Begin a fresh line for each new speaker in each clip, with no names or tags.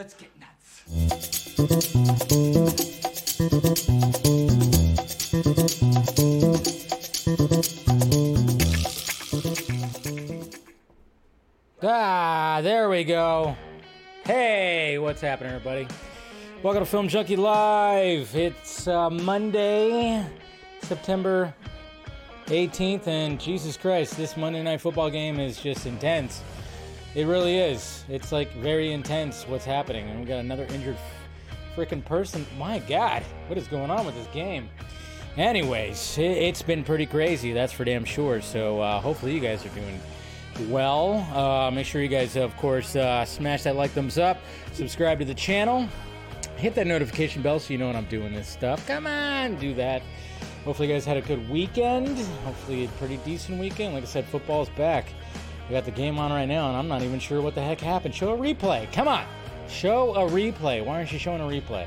Let's get nuts.
Ah, there we go. Hey, what's happening, everybody? Welcome to Film Junkee Live. It's uh, Monday, September 18th, and Jesus Christ, this Monday Night Football game is just intense. It really is. It's like very intense what's happening, and we got another injured freaking person. My God, what is going on with this game? Anyways, it, it's been pretty crazy, that's for damn sure. So uh, hopefully you guys are doing well. Uh, make sure you guys, of course, uh, smash that like thumbs up, subscribe to the channel, hit that notification bell so you know when I'm doing this stuff. Come on, do that. Hopefully, you guys had a good weekend. Hopefully, a pretty decent weekend. Like I said, football's back. We got the game on right now, and I'm not even sure what the heck happened. Show a replay. Come on. Show a replay. Why aren't you showing a replay?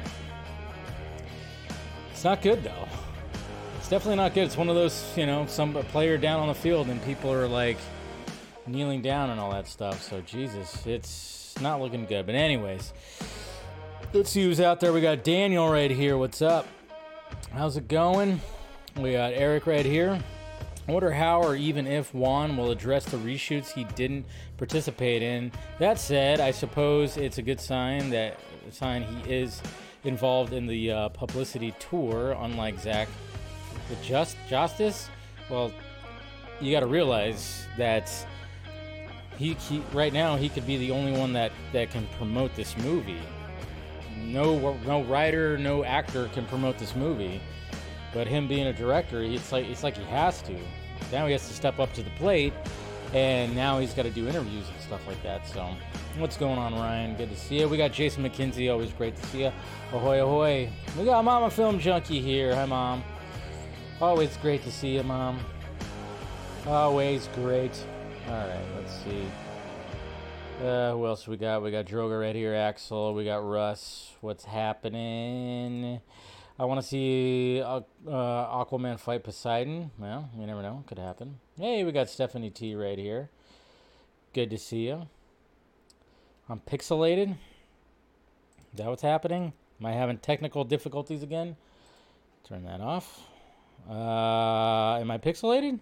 It's not good, though. It's definitely not good. It's one of those, you know, some player down on the field, and people are like, kneeling down and all that stuff. So Jesus, it's not looking good. But anyways, let's see who's out there. We got Daniel right here. What's up? How's it going? We got Eric right here. I wonder how or even if Wan will address the reshoots he didn't participate in. That said, I suppose it's a good sign that sign he is involved in the uh, publicity tour, unlike Zack with Just Justice. Well, you got to realize that he, he right now he could be the only one that that can promote this movie. No no writer, no actor can promote this movie. But him being a director, it's like it's like he has to. Now he has to step up to the plate, and now he's got to do interviews and stuff like that. So, what's going on, Ryan? Good to see you. We got Jason McKenzie. Always great to see you. Ahoy, ahoy! We got Mama Film Junkee here. Hi, Mom. Always great to see you, Mom. Always great. All right, let's see. Uh, who else we got? We got Droga right here, Axel. We got Russ. What's happening? I want to see uh, uh, Aquaman fight Poseidon. Well, you never know. Could happen. Hey, we got Stephanie T right here. Good to see you. I'm pixelated. Is that what's happening? Am I having technical difficulties again? Turn that off. Uh, am I pixelated?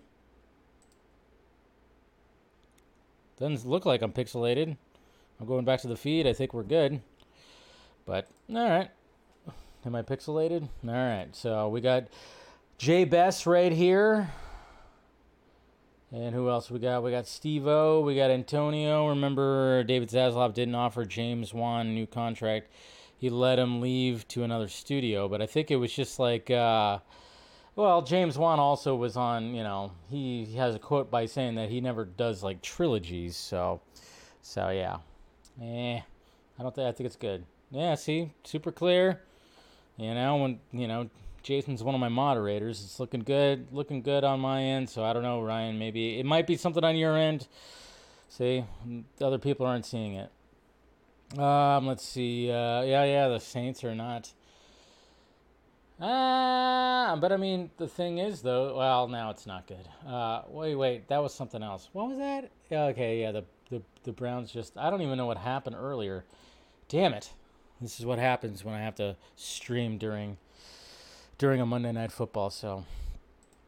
Doesn't look like I'm pixelated. I'm going back to the feed. I think we're good. But, alright. Am I pixelated? Alright, so we got Jay Bess right here. And who else we got? We got Steve O. We got Antonio. Remember, David Zaslav didn't offer James Wan a new contract. He let him leave to another studio. But I think it was just like, uh, well, James Wan also was on, you know, he, he has a quote by saying that he never does like trilogies. So, so yeah. Eh, I don't think, I think it's good. Yeah, see, super clear. You know, when, you know, Jason's one of my moderators. It's looking good, looking good on my end. So I don't know, Ryan. Maybe it might be something on your end. See, other people aren't seeing it. Um, let's see. Uh, yeah, yeah, the Saints are not. Ah, but I mean, the thing is, though. Well, now it's not good. Uh, wait, wait, that was something else. What was that? Okay, yeah, the the the Browns just. I don't even know what happened earlier. Damn it! This is what happens when I have to stream during during a Monday night football. So,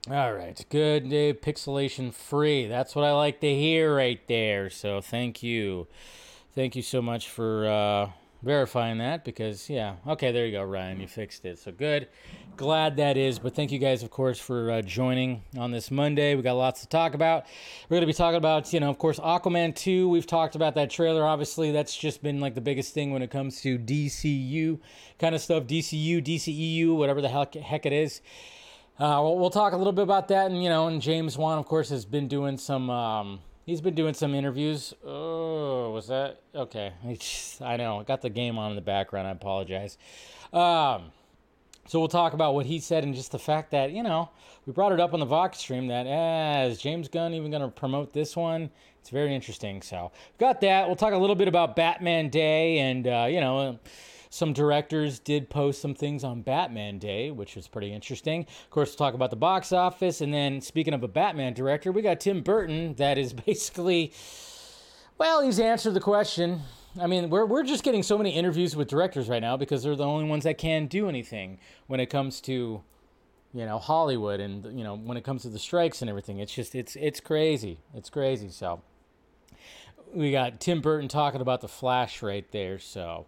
all right, good day, pixelation free. That's what I like to hear right there. So, thank you, thank you so much for uh, verifying that because yeah, okay, there you go, Ryan, you fixed it. So good, glad that is. But thank you guys, of course, for uh, joining on this Monday. We got lots to talk about. We're gonna be talking about, you know, of course, Aquaman two. We've talked about that trailer. Obviously, that's just been like the biggest thing when it comes to DCU kind of stuff. DCU, DCEU, whatever the heck, heck it is. Uh, we'll, we'll, talk a little bit about that, and you know, and James Wan, of course, has been doing some. Um, he's been doing some interviews. Oh, was that okay? I know. I got the game on in the background. I apologize. Um, so we'll talk about what he said and just the fact that you know we brought it up on the Vox stream that eh, is James Gunn even going to promote this one? It's very interesting. So got that. We'll talk a little bit about Batman Day and uh, you know some directors did post some things on Batman Day, which was pretty interesting. Of course, we'll talk about the box office. And then, speaking of a Batman director, we got Tim Burton that is basically, well, he's answered the question. I mean, we're we're just getting so many interviews with directors right now because they're the only ones that can do anything when it comes to, you know, Hollywood and you know when it comes to the strikes and everything. It's just it's it's crazy. It's crazy. So we got Tim Burton talking about the Flash right there. So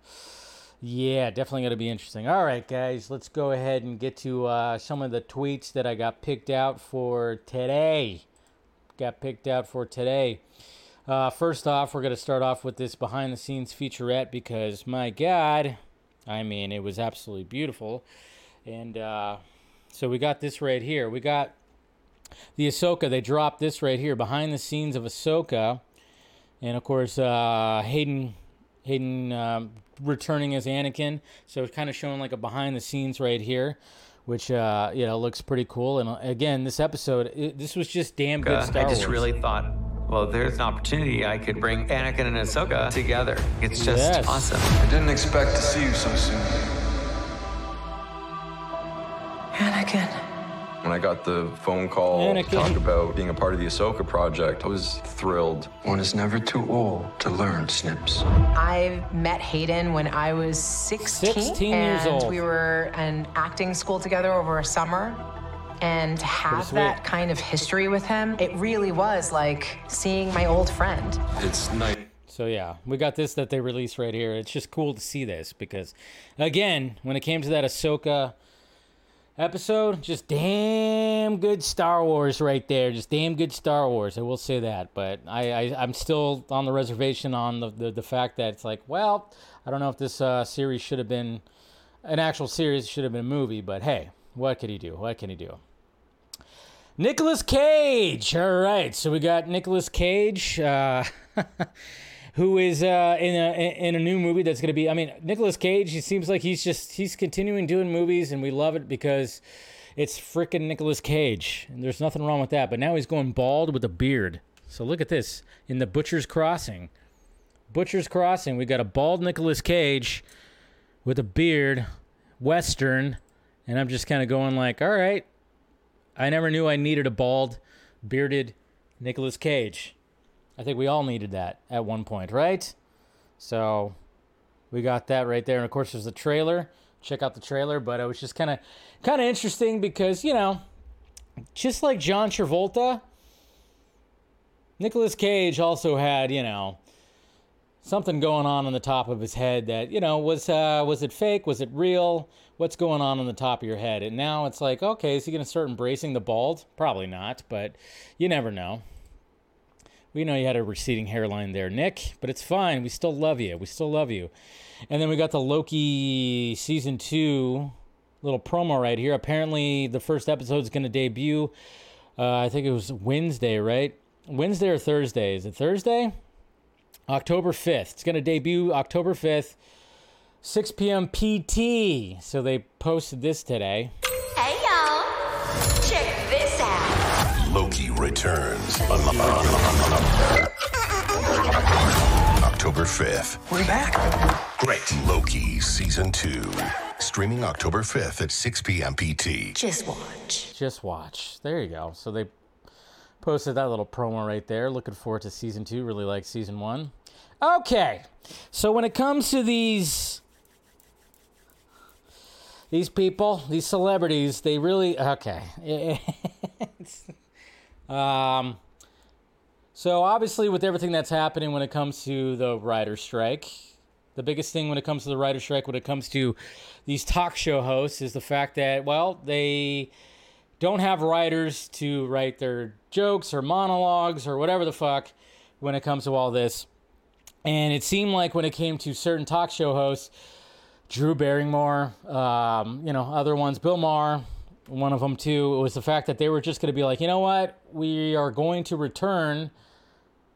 yeah, definitely going to be interesting. All right, guys, let's go ahead and get to uh, some of the tweets that I got picked out for today. Got picked out for today. Uh, first off, we're going to start off with this behind the scenes featurette because, my God, I mean, it was absolutely beautiful. And uh, so we got this right here. We got the Ahsoka. They dropped this right here behind the scenes of Ahsoka. And of course, uh, Hayden Hayden um, returning as Anakin. So it's kind of showing like a behind the scenes right here, which uh, you know looks pretty cool. And uh, again, this episode, it, this was just damn good Star
I just
Wars.
really thought, well, there's an opportunity I could bring Anakin and Ahsoka together. It's just
Yes.
awesome.
I didn't expect to see you so soon.
Anakin.
When I got the phone call
Anakin.
to talk about being a part of the Ahsoka project, I was thrilled.
One is never too old to learn, Snips.
I met Hayden when I was 16.
16 years old.
we were in acting school together over a summer. And to have that kind of history with him, it really was like seeing my old friend.
It's nice.
So yeah, we got this that they released right here. It's just cool to see this because, again, when it came to that Ahsoka episode, just damn good Star Wars right there. Just damn good Star Wars. I will say that, but I, I I'm still on the reservation on the, the the fact that it's like, well, I don't know if this uh, series should have been an actual series, should have been a movie, but hey, what could he do? What can he do? Nicolas Cage. All right, so we got Nicolas Cage. Uh, who is uh, in a in a new movie that's going to be. I mean, Nicolas Cage. He seems like he's just he's continuing doing movies, and we love it because it's freaking Nicolas Cage, and there's nothing wrong with that. But now he's going bald with a beard. So look at this in the Butcher's Crossing. Butcher's Crossing. We got a bald Nicolas Cage with a beard, Western, and I'm just kind of going like, all right. I never knew I needed a bald, bearded Nicolas Cage. I think we all needed that at one point, right? So we got that right there. And of course, there's the trailer. Check out the trailer. But it was just kind of kind of interesting because you know, just like John Travolta, Nicolas Cage also had you know something going on on the top of his head that you know was uh, was it fake? Was it real? What's going on on the top of your head? And now it's like, okay, is he going to start embracing the bald? Probably not, but you never know. We know you had a receding hairline there, Nick, but it's fine. We still love you. We still love you. And then we got the Loki season two little promo right here. Apparently, the first episode is going to debut. Uh, I think it was Wednesday, right? Wednesday or Thursday? Is it Thursday? October 5th. It's going to debut October 5th, 6 p.m. PT. So they posted this today.
Loki returns. October 5th.
We're back.
Great. Loki Season 2. Streaming October 5th at 6 p.m. PT.
Just watch.
Just watch. There you go. So they posted that little promo right there. Looking forward to season two. Really like season one. Okay. So when it comes to these these people, these celebrities, they really okay. Um so obviously with everything that's happening when it comes to the writer strike, the biggest thing when it comes to the writer strike when it comes to these talk show hosts is the fact that well, they don't have writers to write their jokes or monologues or whatever the fuck when it comes to all this. And it seemed like when it came to certain talk show hosts, Drew Barrymore, um, you know, other ones, Bill Maher, one of them too, was the fact that they were just going to be like, you know what, we are going to return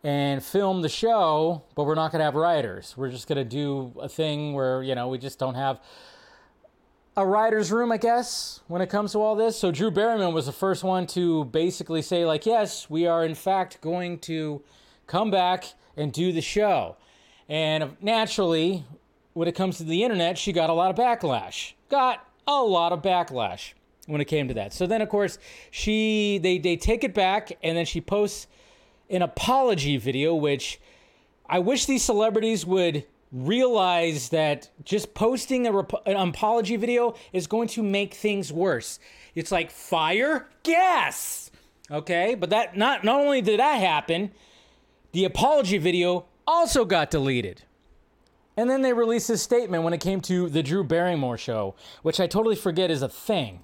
and film the show, but we're not going to have writers. We're just going to do a thing where, you know, we just don't have a writer's room, I guess, when it comes to all this. So Drew Barrymore was the first one to basically say, like, yes, we are in fact going to come back and do the show. And uh, naturally, when it comes to the internet, she got a lot of backlash. Got a lot of backlash when it came to that. So then, of course, she they they take it back, and then she posts an apology video, which I wish these celebrities would realize that just posting a rep- an apology video is going to make things worse. It's like fire, gas. Okay, but that not not only did that happen, the apology video also got deleted. And then they released a statement when it came to the Drew Barrymore show, which I totally forget is a thing.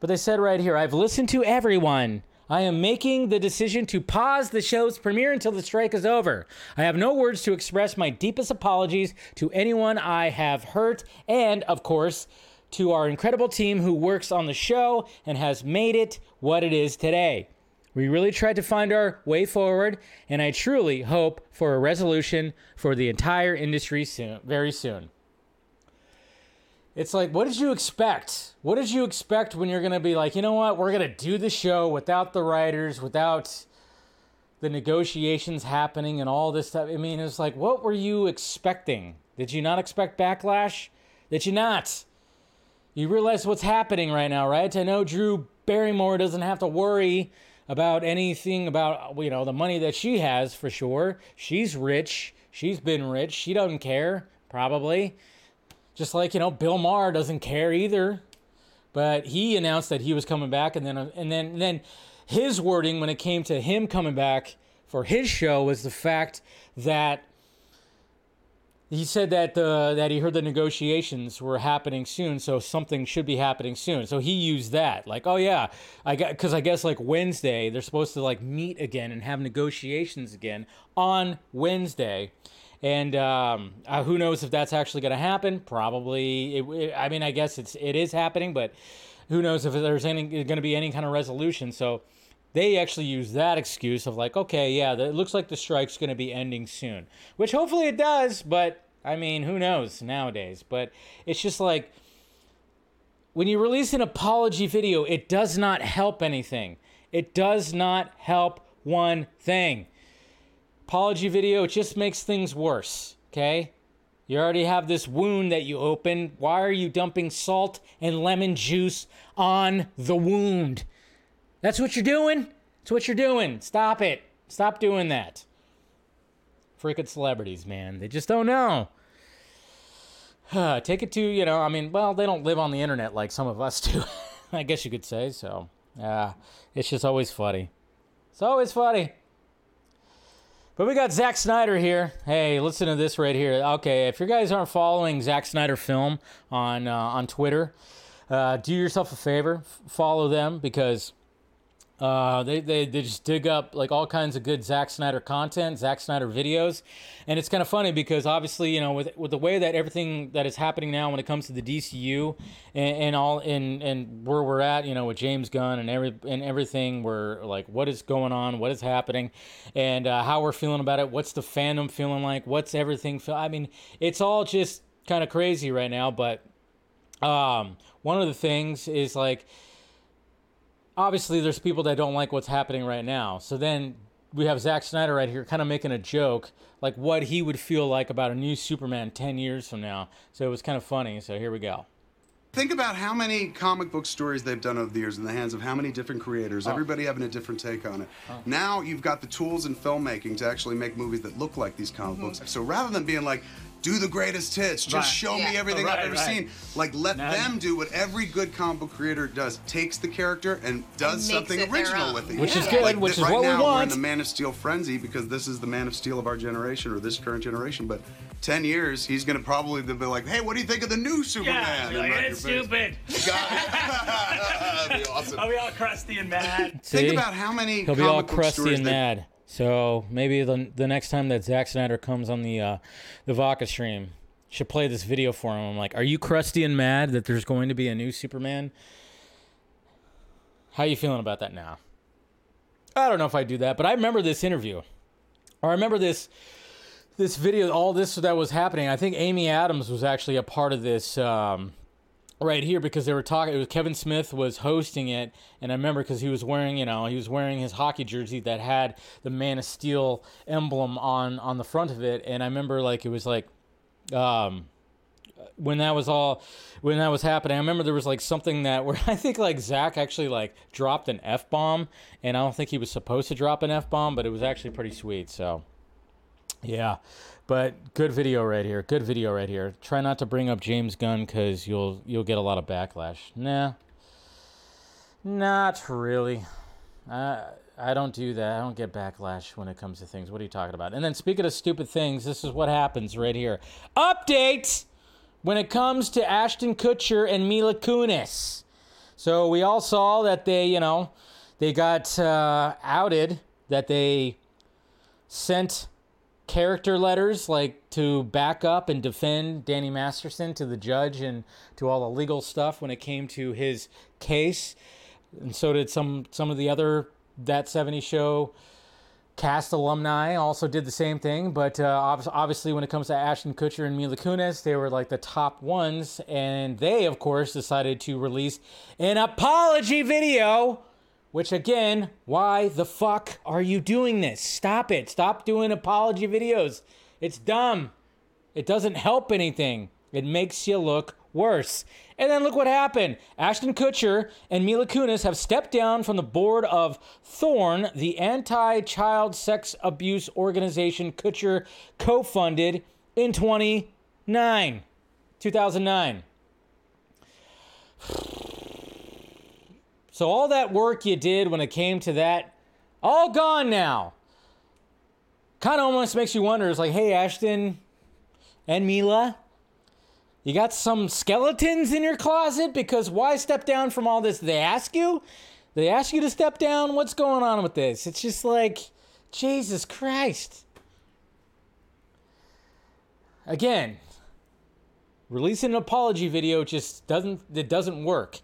But they said right here, I've listened to everyone. I am making the decision to pause the show's premiere until the strike is over. I have no words to express my deepest apologies to anyone I have hurt, and of course, to our incredible team who works on the show and has made it what it is today. We really tried to find our way forward, and I truly hope for a resolution for the entire industry soon, very soon. It's like, what did you expect? What did you expect when you're going to be like, you know what, we're going to do the show without the writers, without the negotiations happening and all this stuff? I mean, it's like, what were you expecting? Did you not expect backlash? Did you not? You realize what's happening right now, right? I know Drew Barrymore doesn't have to worry about anything about, you know, the money that she has for sure. She's rich. She's been rich. She doesn't care, probably. Just like, you know, Bill Maher doesn't care either. But he announced that he was coming back and then and then and then his wording when it came to him coming back for his show was the fact that he said that the that he heard the negotiations were happening soon, so something should be happening soon. So he used that, like, oh yeah, I got because I guess like Wednesday they're supposed to like meet again and have negotiations again on Wednesday, and um, uh, who knows if that's actually going to happen? Probably. It, it, I mean, I guess it's it is happening, but who knows if there's any going to be any kind of resolution? So they actually use that excuse of like, okay, yeah, it looks like the strike's going to be ending soon, which hopefully it does. But I mean, who knows nowadays? But it's just like when you release an apology video, it does not help anything. It does not help one thing. Apology video, it just makes things worse. Okay. You already have this wound that you open. Why are you dumping salt and lemon juice on the wound? That's what you're doing. That's what you're doing. Stop it. Stop doing that. Freaking celebrities, man. They just don't know. Take it to, you know, I mean, well, they don't live on the internet like some of us do. I guess you could say so. Yeah, it's just always funny. It's always funny. But we got Zack Snyder here. Hey, listen to this right here. Okay, if you guys aren't following Zack Snyder Film on uh, on Twitter, uh, do yourself a favor, follow them because uh, they, they, they just dig up like all kinds of good Zack Snyder content, Zack Snyder videos, and it's kind of funny because obviously you know with with the way that everything that is happening now when it comes to the DCU and, and all and and where we're at, you know, with James Gunn and every and everything, we're like, what is going on, what is happening, and uh, how we're feeling about it. What's the fandom feeling like? What's everything? Feel? I mean, it's all just kind of crazy right now. But um, one of the things is like obviously there's people that don't like what's happening right now. So then we have Zack Snyder right here kind of making a joke, like what he would feel like about a new Superman 10 years from now. So it was kind of funny. So here we go.
Think about how many comic book stories they've done over the years in the hands of how many different creators, oh. everybody having a different take on it. Oh. Now you've got the tools in filmmaking to actually make movies that look like these comic mm-hmm. books. So rather than being like, do the greatest hits, just
Right.
show me
Yeah.
everything
Right,
I've ever
right.
seen. Like, let
Now-
them do what every good comic book creator does takes the character and does
makes
something original with it.
Which is
Yeah.
good,
Like,
which
th-
is
right
what we
now, We're in the Man of Steel frenzy because this is the Man of Steel of our generation or this current generation. But 10 years, he's going to probably be like, hey, what do you think of the new Superman? And right in your face. That'd be awesome.
Are we all crusty and mad?
Think about how many
He'll be all
comic book
crusty
stories
and
they-
mad. So maybe the the next time that Zack Snyder comes on the uh, the Vodka stream, should play this video for him. I'm like, are you crusty and mad that there's going to be a new Superman? How you feeling about that now? I don't know if I do that, but I remember this interview, or I remember this this video, all this that was happening. I think Amy Adams was actually a part of this. Um, right here because they were talking it was Kevin Smith was hosting it and I remember because he was wearing you know he was wearing his hockey jersey that had the Man of Steel emblem on on the front of it and I remember like it was like um when that was all when that was happening I remember there was like something that where I think like Zack actually like dropped an F bomb and I don't think he was supposed to drop an F bomb but it was actually pretty sweet so Yeah, but good video right here. Good video right here. Try not to bring up James Gunn because you'll you'll get a lot of backlash. Nah, not really. Uh, I don't do that. I don't get backlash when it comes to things. What are you talking about? And then speaking of stupid things, this is what happens right here. Update when it comes to Ashton Kutcher and Mila Kunis. So we all saw that they, you know, they got uh, outed that they sent character letters like to back up and defend Danny Masterson to the judge and to all the legal stuff when it came to his case. And so did some some of the other that 70 show cast alumni also did the same thing, but uh, obviously, when it comes to Ashton Kutcher and Mila Kunis, they were like the top ones, and they, of course, decided to release an apology video. Which again, why the fuck are you doing this? Stop it. Stop doing apology videos. It's dumb. It doesn't help anything. It makes you look worse. And then look what happened. Ashton Kutcher and Mila Kunis have stepped down from the board of Thorn, the anti child sex abuse organization Kutcher co funded in 29, 2009. So, all that work you did when it came to that, all gone now. Kind of almost makes you wonder it's like, hey, Ashton and Mila, you got some skeletons in your closet because why step down from all this? They ask you? They ask you to step down? What's going on with this? It's just like, Jesus Christ. Again, releasing an apology video just doesn't it doesn't work.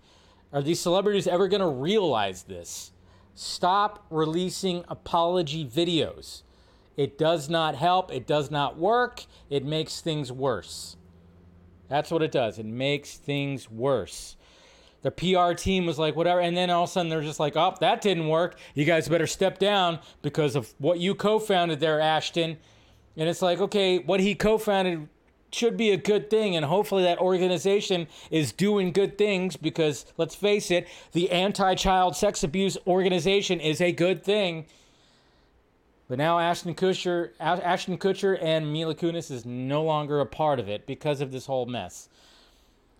Are these celebrities ever going to realize this? Stop releasing apology videos. It does not help, it does not work, it makes things worse. That's what it does. It makes things worse. The PR team was like, whatever. And then all of a sudden they're just like, oh, that didn't work. You guys better step down because of what you co founded there, Ashton. And it's like, okay, what he co founded should be a good thing. And hopefully that organization is doing good things because let's face it, the anti child sex abuse organization is a good thing. But now Ashton Kutcher, Ashton Kutcher and Mila Kunis is no longer a part of it because of this whole mess.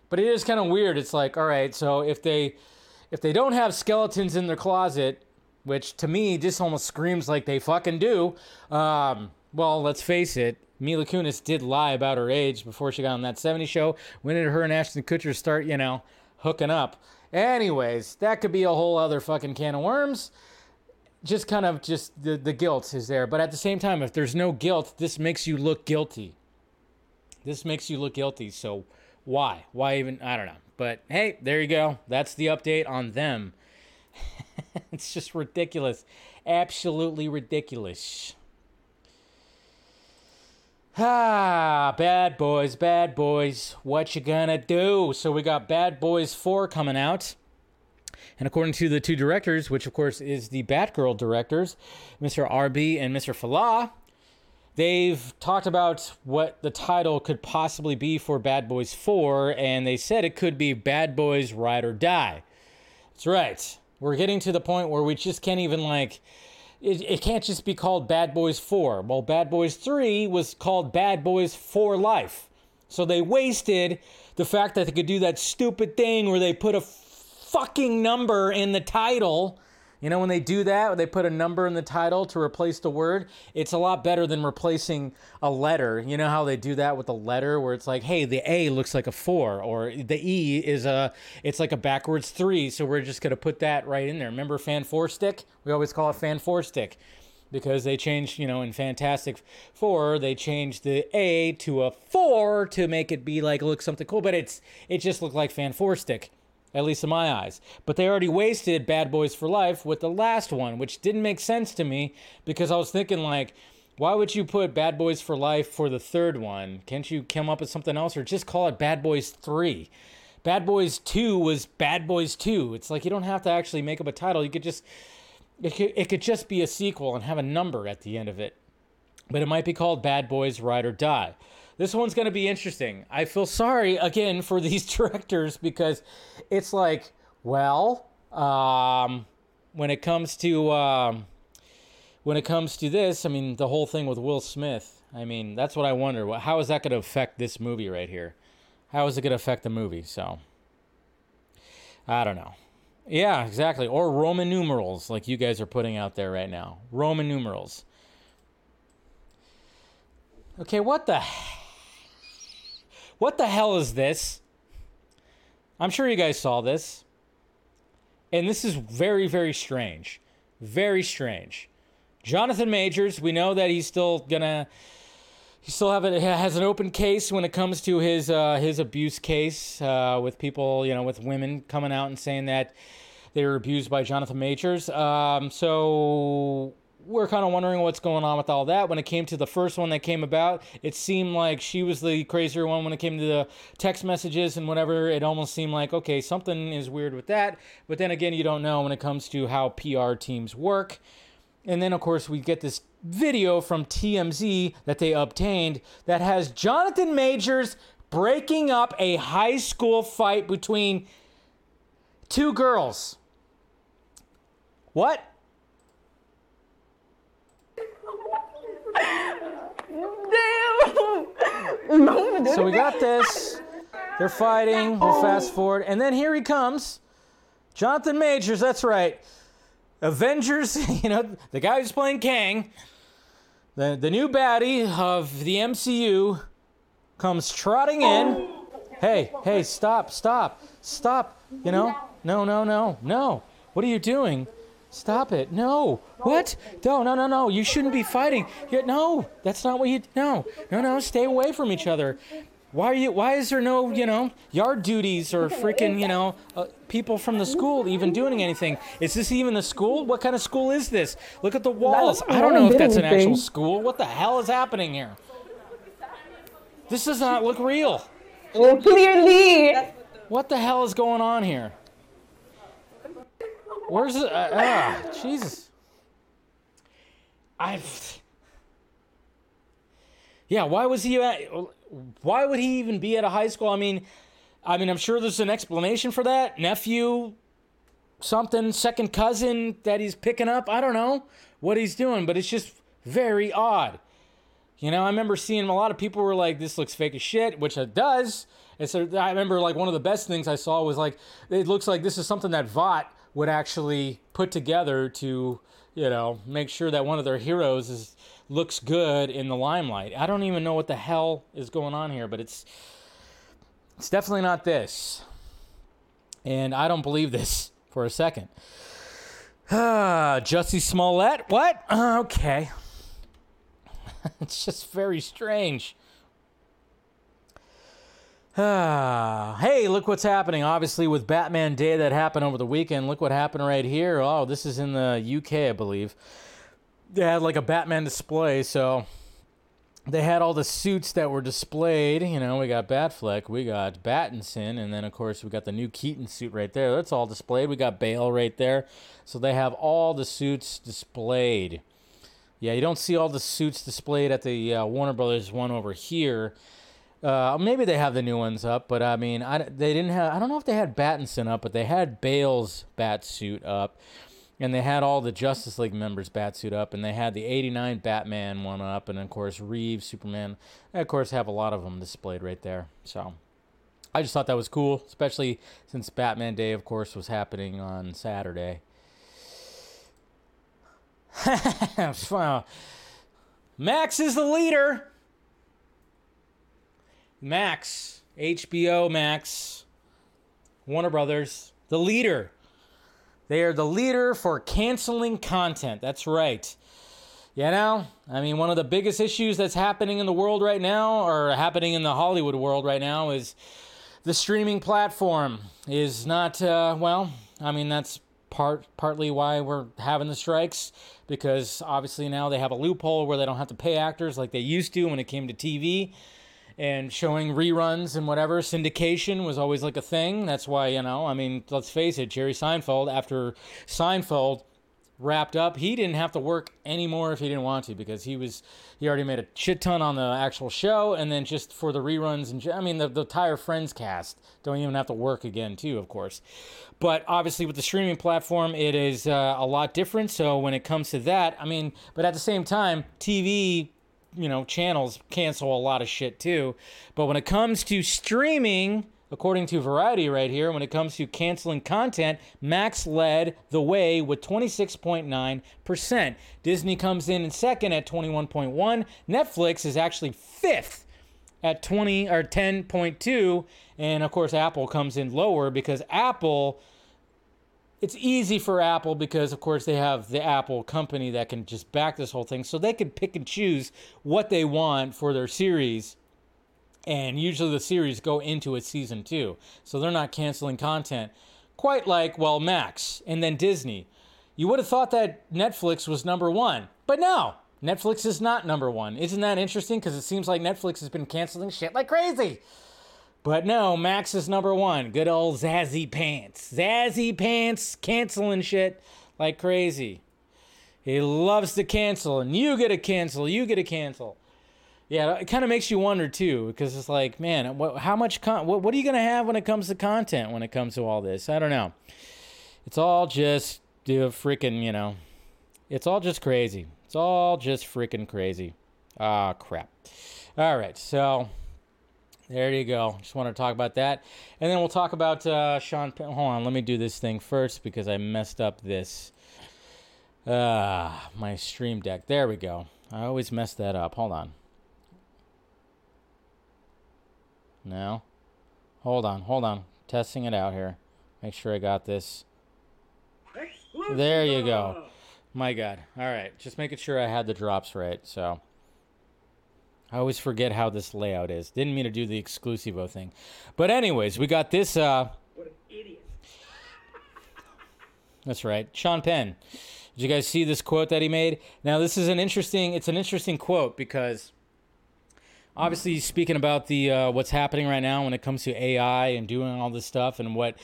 But it is kind of weird. It's like, all right, so if they if they don't have skeletons in their closet, which to me just almost screams like they fucking do, um, well, let's face it, Mila Kunis did lie about her age before she got on that 70 show. When did her and Ashton Kutcher start, you know, hooking up? Anyways, that could be a whole other fucking can of worms just kind of just the, the guilt is there. But at the same time, if there's no guilt, this makes you look guilty. This makes you look guilty. So why? Why even? I don't know. But hey, there you go. That's the update on them. it's just ridiculous. Absolutely ridiculous. Ah, bad boys, bad boys. What you gonna do? So we got Bad Boys 4 coming out. And according to the two directors, which of course is the Batgirl directors, Mr. RB and Mr. Fallah, they've talked about what the title could possibly be for Bad Boys 4, and they said it could be Bad Boys Ride or Die. That's right. We're getting to the point where we just can't even like. It, it can't just be called Bad Boys 4. Well, Bad Boys 3 was called Bad Boys for Life. So they wasted the fact that they could do that stupid thing where they put a fucking number in the title. You know, when they do that, they put a number in the title to replace the word. It's a lot better than replacing a letter. You know how they do that with a letter, where it's like, hey, the A looks like a four, or the E is a, it's like a backwards three. So we're just gonna put that right in there. Remember Fan Four Stick? We always call it Fan Four Stick because they changed, you know, in Fantastic Four, they changed the A to a four to make it be like look something cool, but it's it just looked like Fan Four Stick at least in my eyes. But they already wasted Bad Boys for Life with the last one, which didn't make sense to me because I was thinking, like, why would you put Bad Boys for Life for the third one? Can't you come up with something else or just call it Bad Boys 3? Bad Boys 2 was Bad Boys 2. It's like you don't have to actually make up a title. You could just it could, it could just be a sequel and have a number at the end of it. But it might be called Bad Boys Ride or Die. This one's going to be interesting. I feel sorry again for these directors because it's like, well, um, when it comes to um, when it comes to this, I mean, the whole thing with Will Smith, I mean, that's what I wonder. How is that going to affect this movie right here? How is it going to affect the movie? So, I don't know. Yeah, exactly. Or Roman numerals, like you guys are putting out there right now. Roman numerals. Okay, what the What the hell is this? I'm sure you guys saw this. And this is very very strange. Very strange. Jonathan Majors, we know that he's still to he still have a, has an open case when it comes to his uh, his abuse case uh, with people, you know, with women coming out and saying that they were abused by Jonathan Majors. Um, so we're kind of wondering what's going on with all that. When it came to the first one that came about, it seemed like she was the crazier one when it came to the text messages and whatever. It almost seemed like, okay, something is weird with that. But then again, you don't know when it comes to how PR teams work. And then, of course, we get this video from TMZ that they obtained that has Jonathan Majors breaking up a high school fight between two girls. What? So we got this. They're fighting. We'll fast forward. And then here he comes. Jonathan Majors, that's right. Avengers, you know, the guy who's playing Kang, the, the new baddie of the MCU, comes trotting in. Hey, hey, stop, stop, stop. You know, no, no, no, no. What are you doing? Stop it. No. What? No, no, no, no. You shouldn't be fighting. Yeah, no, that's not what you. No, no, no. Stay away from each other. Why are you? Why is there no, you know, yard duties or freaking, you know, uh, people from the school even doing anything? Is this even a school? What kind of school is this? Look at the walls. I don't know if that's an actual school. What the hell is happening here? This does not look real.
Well, clearly.
What the hell is going on here? Where's it? Uh, ah, Jesus. I. Yeah, why was he at? Why would he even be at a high school? I mean, I mean, I'm sure there's an explanation for that. Nephew, something, second cousin that he's picking up. I don't know what he's doing, but it's just very odd. You know, I remember seeing a lot of people were like, "This looks fake as shit," which it does. And so I remember like one of the best things I saw was like, it looks like this is something that Vought would actually put together to, you know, make sure that one of their heroes is looks good in the limelight. I don't even know what the hell is going on here, but it's it's definitely not this. And I don't believe this for a second. Ah, Jussie Smollett? What? Okay. it's just very strange. Hey, look what's happening. Obviously, with Batman Day that happened over the weekend, look what happened right here. Oh, this is in the UK, I believe. They had like a Batman display, so they had all the suits that were displayed. You know, we got Batfleck, we got Battinson, and then of course we got the new Keaton suit right there. That's all displayed. We got Bale right there. So they have all the suits displayed. Yeah, you don't see all the suits displayed at the uh, Warner Brothers one over here. Uh, maybe they have the new ones up, but I mean, I, they didn't have. I don't know if they had Battinson up, but they had Bale's bat suit up, and they had all the Justice League members' bat suit up, and they had the '89 Batman one up, and of course Reeves, Superman. They of course have a lot of them displayed right there. So, I just thought that was cool, especially since Batman Day, of course, was happening on Saturday. Max is the leader. Max, HBO Max, Warner Brothers, the leader. They are the leader for canceling content. That's right. You know, I mean, one of the biggest issues that's happening in the world right now, or happening in the Hollywood world right now, is the streaming platform is not, uh, well, I mean, that's part partly why we're having the strikes because obviously now they have a loophole where they don't have to pay actors like they used to when it came to TV and showing reruns and whatever syndication was always like a thing that's why you know i mean let's face it jerry seinfeld after seinfeld wrapped up. He didn't have to work anymore if he didn't want to because he was he already made a shit ton on the actual show and then just for the reruns and I mean the the entire Friends cast don't even have to work again too, of course. But obviously with the streaming platform, it is uh, a lot different. So when it comes to that, I mean, but at the same time, TV you know channels cancel a lot of shit too. But when it comes to streaming According to Variety, right here, when it comes to canceling content, Max led the way with 26.9%. Disney comes in in second at 21.1. Netflix is actually fifth at 20 or 10.2, and of course Apple comes in lower because Apple it's easy for Apple because of course they have the Apple company that can just back this whole thing so they can pick and choose what they want for their series and usually the series go into a season two. So they're not canceling content quite like, well, Max and then Disney. You would have thought that Netflix was number one, but no, Netflix is not number one. Isn't that interesting? Because it seems like Netflix has been canceling shit like crazy. But no, Max is number one. Good old Zazzy Pants. Zazzy Pants canceling shit like crazy. He loves to cancel, and you get to cancel, you get to cancel. Yeah, it kind of makes you wonder too, because it's like, man, what, how much con- what, what are you gonna have when it comes to content? When it comes to all this, I don't know. It's all just do the freaking, you know, it's all just crazy. It's all just freaking crazy. Ah, crap. All right, so there you go. Just want to talk about that, and then we'll talk about uh, Sean. Penn. Hold on, let me do this thing first because I messed up this. Uh, my stream deck. There we go. I always mess that up. Hold on. No. Hold on, hold on. Testing it out here. Make sure I got this. There you go. My God. All right. Just making sure I had the drops right. So I always forget how this layout is. Didn't mean to do the exclusivo thing. But anyways, we got this uh What an idiot. That's right. Sean Penn. Did you guys see this quote that he made? Now this is an interesting it's an interesting quote because obviously he's speaking about the uh, what's happening right now when it comes to AI and doing all this stuff and what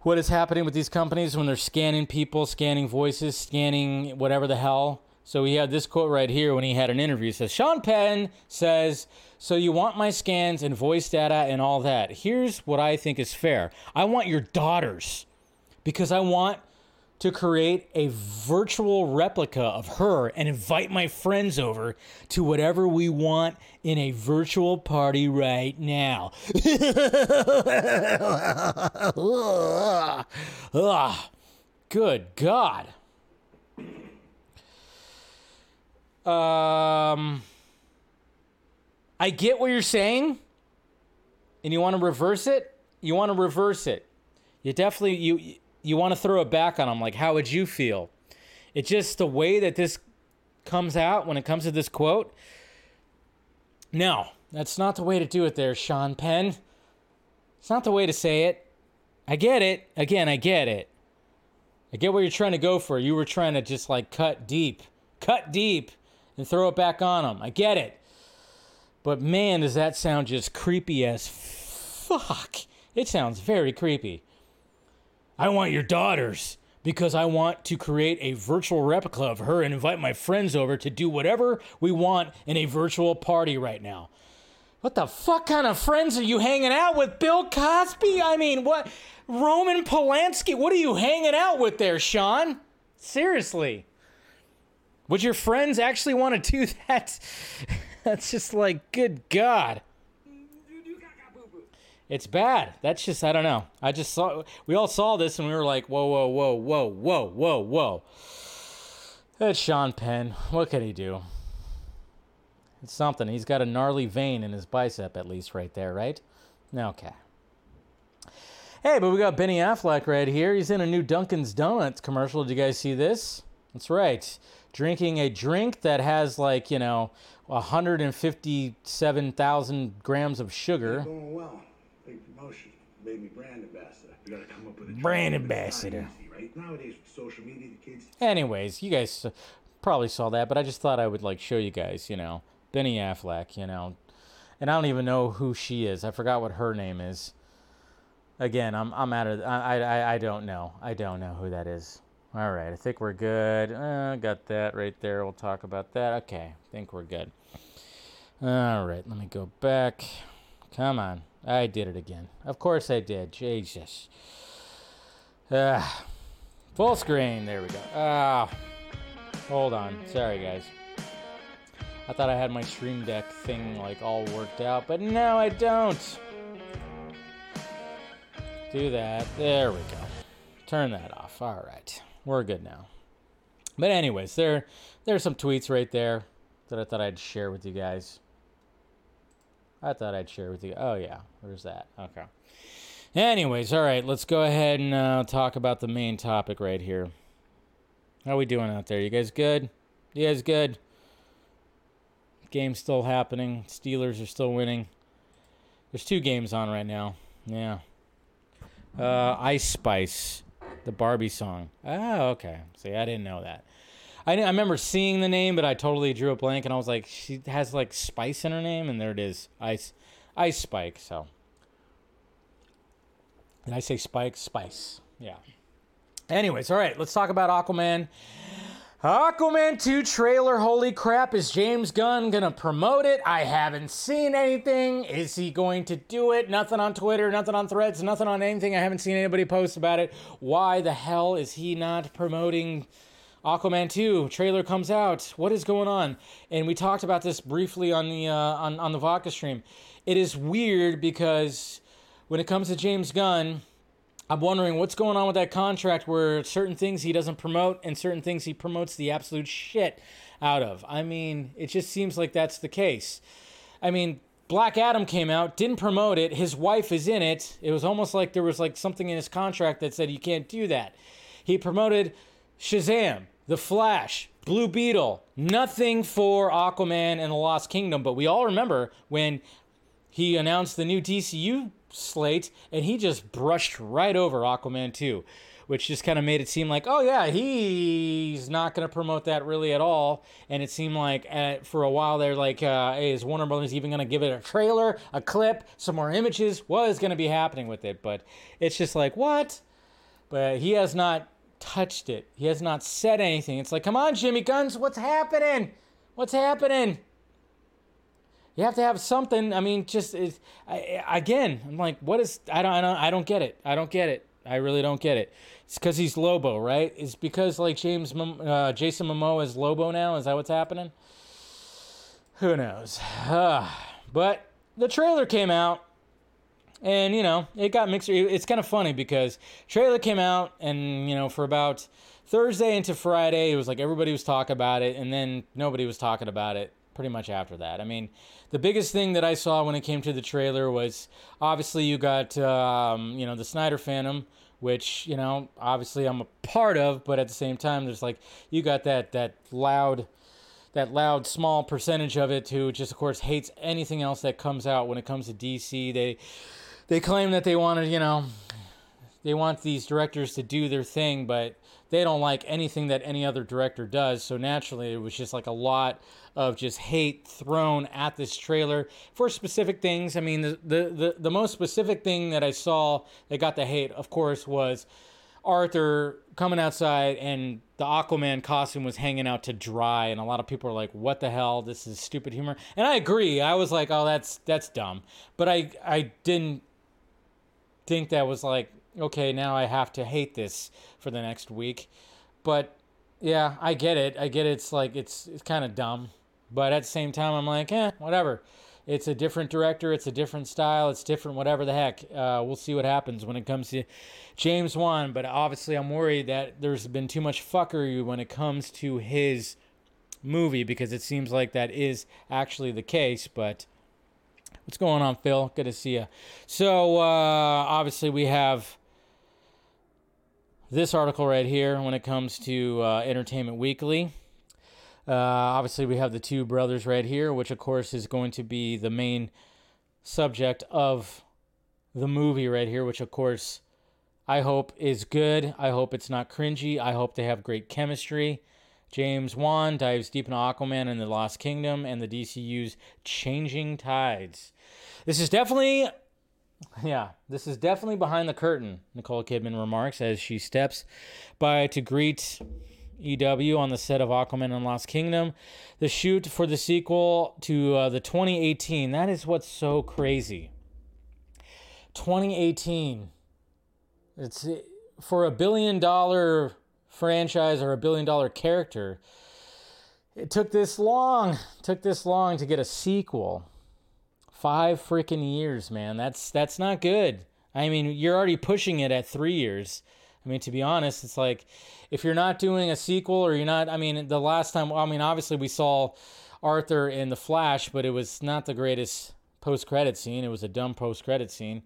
what is happening with these companies when they're scanning people, scanning voices, scanning whatever the hell. So he had this quote right here when he had an interview. It says Sean Penn says, "So you want my scans and voice data and all that? Here's what I think is fair. I want your daughters because I want to create a virtual replica of her and invite my friends over to whatever we want in a virtual party right now. good God. Um, I get what you're saying, and you want to reverse it. You want to reverse it. You definitely you you want to throw it back on them. Like, how would you feel? It's just the way that this comes out when it comes to this quote. No, that's not the way to do it there, Sean Penn. It's not the way to say it. I get it. Again, I get it. I get what you're trying to go for. You were trying to just like cut deep, cut deep, and throw it back on them. I get it. But man, does that sound just creepy as fuck. It sounds very creepy. I want your daughters because I want to create a virtual replica of her and invite my friends over to do whatever we want in a virtual party right now. What the fuck kind of friends are you hanging out with? Bill Cosby? I mean, what? Roman Polanski? What are you hanging out with there, Sean? Seriously. Would your friends actually want to do that? That's just like, good God. It's bad. That's just I don't know. I just saw we all saw this and we were like, whoa, whoa, whoa, whoa, whoa, whoa, whoa. That's Sean Penn. What can he do? It's something. He's got a gnarly vein in his bicep, at least right there, right? Okay. Hey, but we got Benny Affleck right here. He's in a new Dunkin's Donuts commercial. Did you guys see this? That's right. Drinking a drink that has like, you know, 157,000 grams of sugar.
Going well promotion, baby brand ambassador. We gotta come up with a
brand ambassador.
Easy, right? Nowadays social media, the kids.
Anyways, you guys probably saw that, but I just thought I would like show you guys, you know, Benny Affleck, you know, and I don't even know who she is. I forgot what her name is. Again, I'm I'm out of I I I don't know. I don't know who that is. All right, I think we're good. Uh, got that right there. We'll talk about that. Okay, I think we're good. All right, let me go back. Come on. I did it again. Of course I did. Jesus. Ah, full screen. There we go. Ah, hold on. Sorry, guys. I thought I had my Stream Deck thing like all worked out, but no, I don't. Do that. There we go. Turn that off. All right, we're good now. But anyways, there there's some tweets right there that I thought I'd share with you guys. I thought I'd share with you. Oh yeah, where's that. Okay. Anyways, all right, let's go ahead and uh, talk about the main topic right here. How we doing out there? You guys good? You guys good? Game's still happening. Steelers are still winning. There's two games on right now. Yeah. Uh, Ice Spice, the Barbie song. Oh, okay. See, I didn't know that. I, I remember seeing the name, but I totally drew a blank, and I was like, she has like spice in her name, and there it is, Ice, Ice Spike. So, did I say Spike? Spice. Yeah. Anyways, all right, let's talk about Aquaman. Aquaman 2 trailer. Holy crap, is James Gunn gonna promote it? I haven't seen anything. Is he going to do it? Nothing on Twitter, nothing on threads, nothing on anything. I haven't seen anybody post about it. Why the hell is he not promoting Aquaman 2 trailer comes out. What is going on? And we talked about this briefly on the uh, on on the vodka stream. It is weird because when it comes to James Gunn, I'm wondering what's going on with that contract where certain things he doesn't promote and certain things he promotes the absolute shit out of. I mean, it just seems like that's the case. I mean, Black Adam came out, didn't promote it. His wife is in it. It was almost like there was like something in his contract that said you can't do that. He promoted Shazam, The Flash, Blue Beetle, nothing for Aquaman and the Lost Kingdom. But we all remember when he announced the new DCU slate and he just brushed right over Aquaman 2, which just kind of made it seem like, oh yeah, he's not going to promote that really at all. And it seemed like at, for a while they're like, uh, hey, is Warner Brothers even going to give it a trailer, a clip, some more images? What is going to be happening with it? But it's just like, what? But he has not touched it. He has not said anything. It's like, come on, Jimmy Guns, what's happening? What's happening? You have to have something. I mean, just I, again, I'm like, what is? I don't, I don't, I don't get it. I don't get it. I really don't get it. It's because he's Lobo, right? It's because like James, uh, Jason Momoa is Lobo now. Is that what's happening? Who knows? Uh, but the trailer came out, and you know, it got mixed. It's kind of funny because trailer came out, and you know, for about Thursday into Friday, it was like everybody was talking about it, and then nobody was talking about it pretty much after that. I mean, the biggest thing that I saw when it came to the trailer was obviously you got um, you know the Snyder Fandom, which you know obviously I'm a part of, but at the same time there's like you got that that loud that loud small percentage of it who just of course hates anything else that comes out when it comes to DC. They they claim that they want to you know they want these directors to do their thing, but they don't like anything that any other director does. So naturally, it was just like a lot of just hate thrown at this trailer for specific things. I mean, the the the, the most specific thing that I saw that got the hate, of course, was Arthur coming outside and the Aquaman costume was hanging out to dry, and a lot of people are like, "What the hell? This is stupid humor." And I agree. I was like, "Oh, that's that's dumb," but I I didn't think that was like okay, now I have to hate this for the next week. But yeah, I get it. I get it. It's like it's it's kind of dumb, but at the same time, I'm like, eh, whatever. It's a different director. It's a different style. It's different. Whatever the heck. Uh, we'll see what happens when it comes to James Wan. But obviously, I'm worried that there's been too much fuckery when it comes to his movie because it seems like that is actually the case. But what's going on, Phil? Good to see you. So uh, obviously, we have this article right here when it comes to uh, Entertainment Weekly. Uh, obviously, we have the two brothers right here, which of course is going to be the main subject of the movie right here, which of course I hope is good. I hope it's not cringy. I hope they have great chemistry. James Wan dives deep into Aquaman and the Lost Kingdom and the DCU's Changing Tides. This is definitely Yeah, this is definitely behind the curtain, Nicole Kidman remarks as she steps by to greet EW on the set of Aquaman and Lost Kingdom. The shoot for the sequel to uh, the 2018. That is what's so crazy. 2018. It's for a billion dollar franchise or a billion dollar character. It took this long, took this long to get a sequel. Five freaking years, man. That's that's not good. I mean, you're already pushing it at three years. I mean, to be honest, it's like if you're not doing a sequel or you're not. I mean, the last time. I mean, obviously we saw Arthur in the Flash, but it was not the greatest post credit scene. It was a dumb post credit scene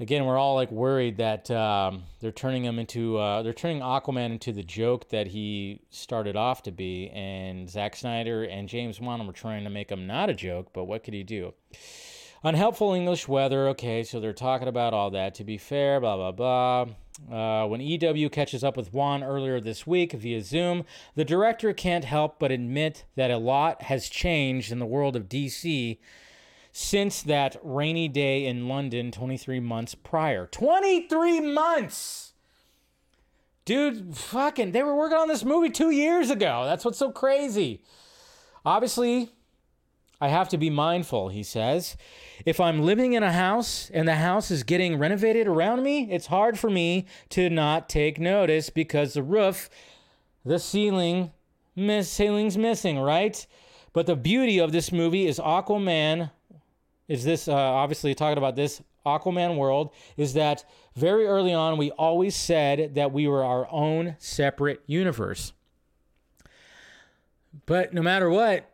again, we're all like worried that um, they're turning him into uh, they're turning Aquaman into the joke that he started off to be, and Zack Snyder and James Wan were trying to make him not a joke. But what could he do? Unhelpful English weather. Okay, so they're talking about all that. To be fair, blah blah blah. Uh, when EW catches up with Wan earlier this week via Zoom, the director can't help but admit that a lot has changed in the world of DC since that rainy day in London 23 months prior. 23 months! Dude, fucking, they were working on this movie two years ago. That's what's so crazy. Obviously, I have to be mindful, he says. If I'm living in a house and the house is getting renovated around me, it's hard for me to not take notice because the roof, the ceiling, miss ceiling's missing, right? But the beauty of this movie is Aquaman is this uh, obviously talking about this Aquaman world is that very early on we always said that we were our own separate universe. But no matter what,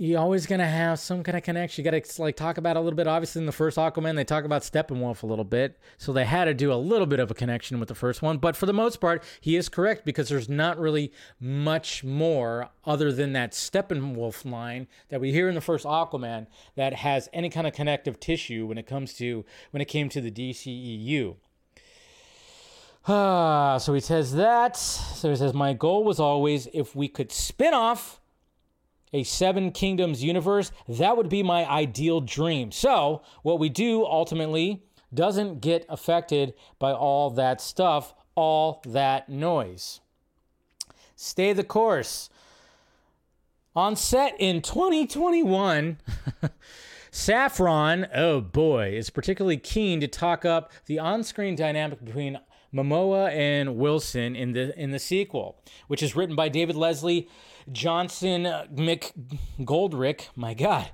you're always gonna have some kind of connection. You got to like talk about a little bit. Obviously, in the first Aquaman, they talk about Steppenwolf a little bit, so they had to do a little bit of a connection with the first one. But for the most part, he is correct because there's not really much more other than that Steppenwolf line that we hear in the first Aquaman that has any kind of connective tissue when it comes to when it came to the DCEU. Ah, so he says that. So he says, My goal was always if we could spin off a Seven Kingdoms universe, that would be my ideal dream. So, what we do ultimately doesn't get affected by all that stuff, all that noise. Stay the course. On set in 2021, Safran, oh boy, is particularly keen to talk up the on screen dynamic between Momoa and Wilson in the in the sequel, which is written by David Leslie Johnson McGoldrick. My God.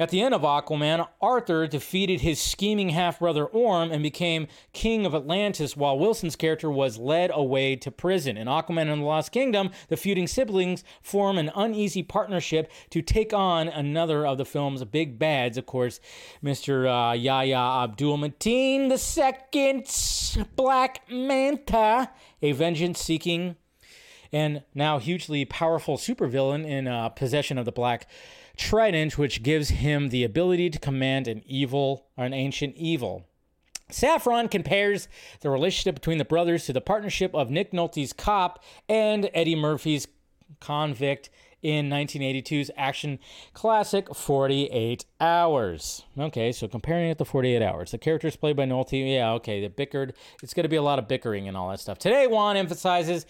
At the end of Aquaman, Arthur defeated his scheming half brother Orm and became king of Atlantis, while Wilson's character was led away to prison. In Aquaman and the Lost Kingdom, the feuding siblings form an uneasy partnership to take on another of the film's big bads, of course, Mr. Uh, Yahya Abdul Mateen II, Black Manta, a vengeance seeking and now hugely powerful supervillain in uh, possession of the Black Trident, which gives him the ability to command an evil or an ancient evil. Safran compares the relationship between the brothers to the partnership of Nick Nolte's cop and Eddie Murphy's convict in 1982's action classic 48 Hours. Okay, so comparing it to 48 Hours. The characters played by Nolte, yeah, okay, they bickered. It's going to be a lot of bickering and all that stuff. Today, Wan emphasizes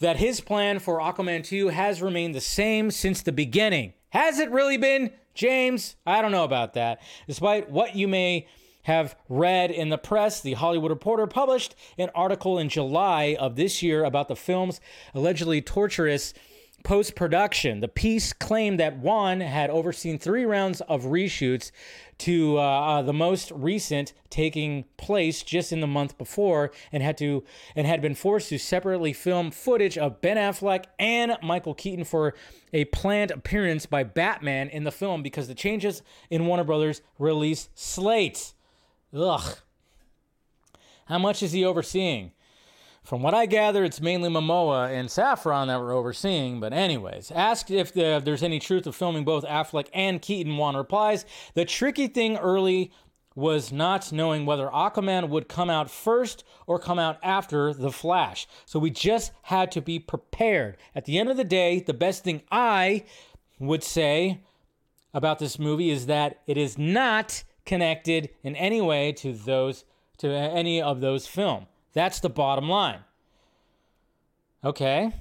that his plan for Aquaman 2 has remained the same since the beginning. Has it really been, James? I don't know about that. Despite what you may have read in the press, the Hollywood Reporter published an article in July of this year about the film's allegedly torturous post production. The piece claimed that Wan had overseen three rounds of reshoots to uh, uh, the most recent taking place just in the month before and had to and had been forced to separately film footage of Ben Affleck and Michael Keaton for a planned appearance by Batman in the film because the changes in Warner Brothers release slate. Ugh. How much is he overseeing? From what I gather, it's mainly Momoa and Safran that we're overseeing. But, anyways, asked if, the, if there's any truth of filming both Affleck and Keaton, Wan replies The tricky thing early was not knowing whether Aquaman would come out first or come out after The Flash. So we just had to be prepared. At the end of the day, the best thing I would say about this movie is that it is not connected in any way to those to any of those film. That's the bottom line. Okay?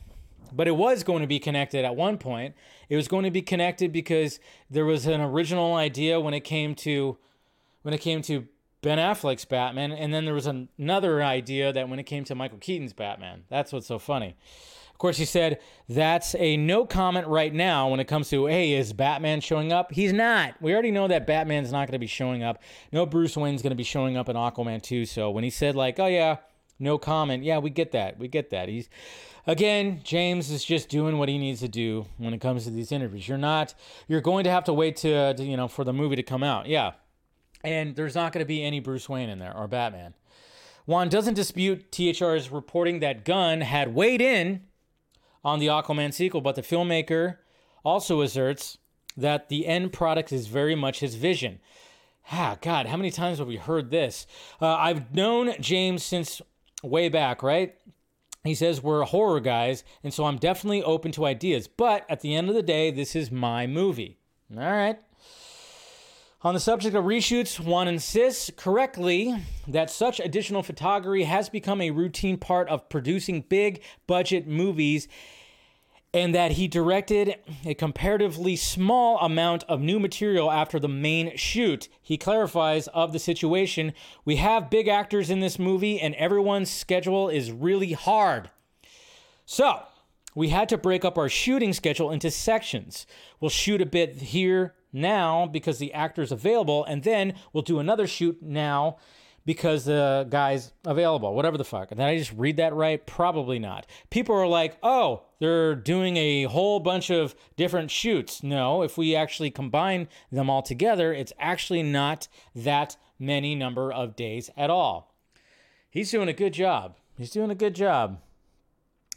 But it was going to be connected at one point. It was going to be connected because there was an original idea when it came to when it came to Ben Affleck's Batman, and then there was an- another idea that when it came to Michael Keaton's Batman. That's what's so funny. Of course, he said that's a no comment right now when it comes to, hey, is Batman showing up? He's not. We already know that Batman's not going to be showing up. No Bruce Wayne's going to be showing up in Aquaman 2. So when he said, like, oh, yeah, no comment, yeah, we get that. We get that. He's, again, James is just doing what he needs to do when it comes to these interviews. You're not, you're going to have to wait to, to you know, for the movie to come out. Yeah. And there's not going to be any Bruce Wayne in there or Batman. Wan doesn't dispute THR's reporting that Gunn had weighed in on the Aquaman sequel, but the filmmaker also asserts that the end product is very much his vision. Ah, God, how many times have we heard this? Uh, I've known James since way back, right? He says we're horror guys, and so I'm definitely open to ideas. But at the end of the day, this is my movie. All right. On the subject of reshoots, Wan insists correctly that such additional photography has become a routine part of producing big budget movies and that he directed a comparatively small amount of new material after the main shoot. He clarifies of the situation we have big actors in this movie, and everyone's schedule is really hard. So, we had to break up our shooting schedule into sections. We'll shoot a bit here now because the actor's available, and then we'll do another shoot now because the guy's available. Whatever the fuck. And then I just read that right? Probably not. People are like, oh, they're doing a whole bunch of different shoots. No, if we actually combine them all together, it's actually not that many number of days at all. He's doing a good job. He's doing a good job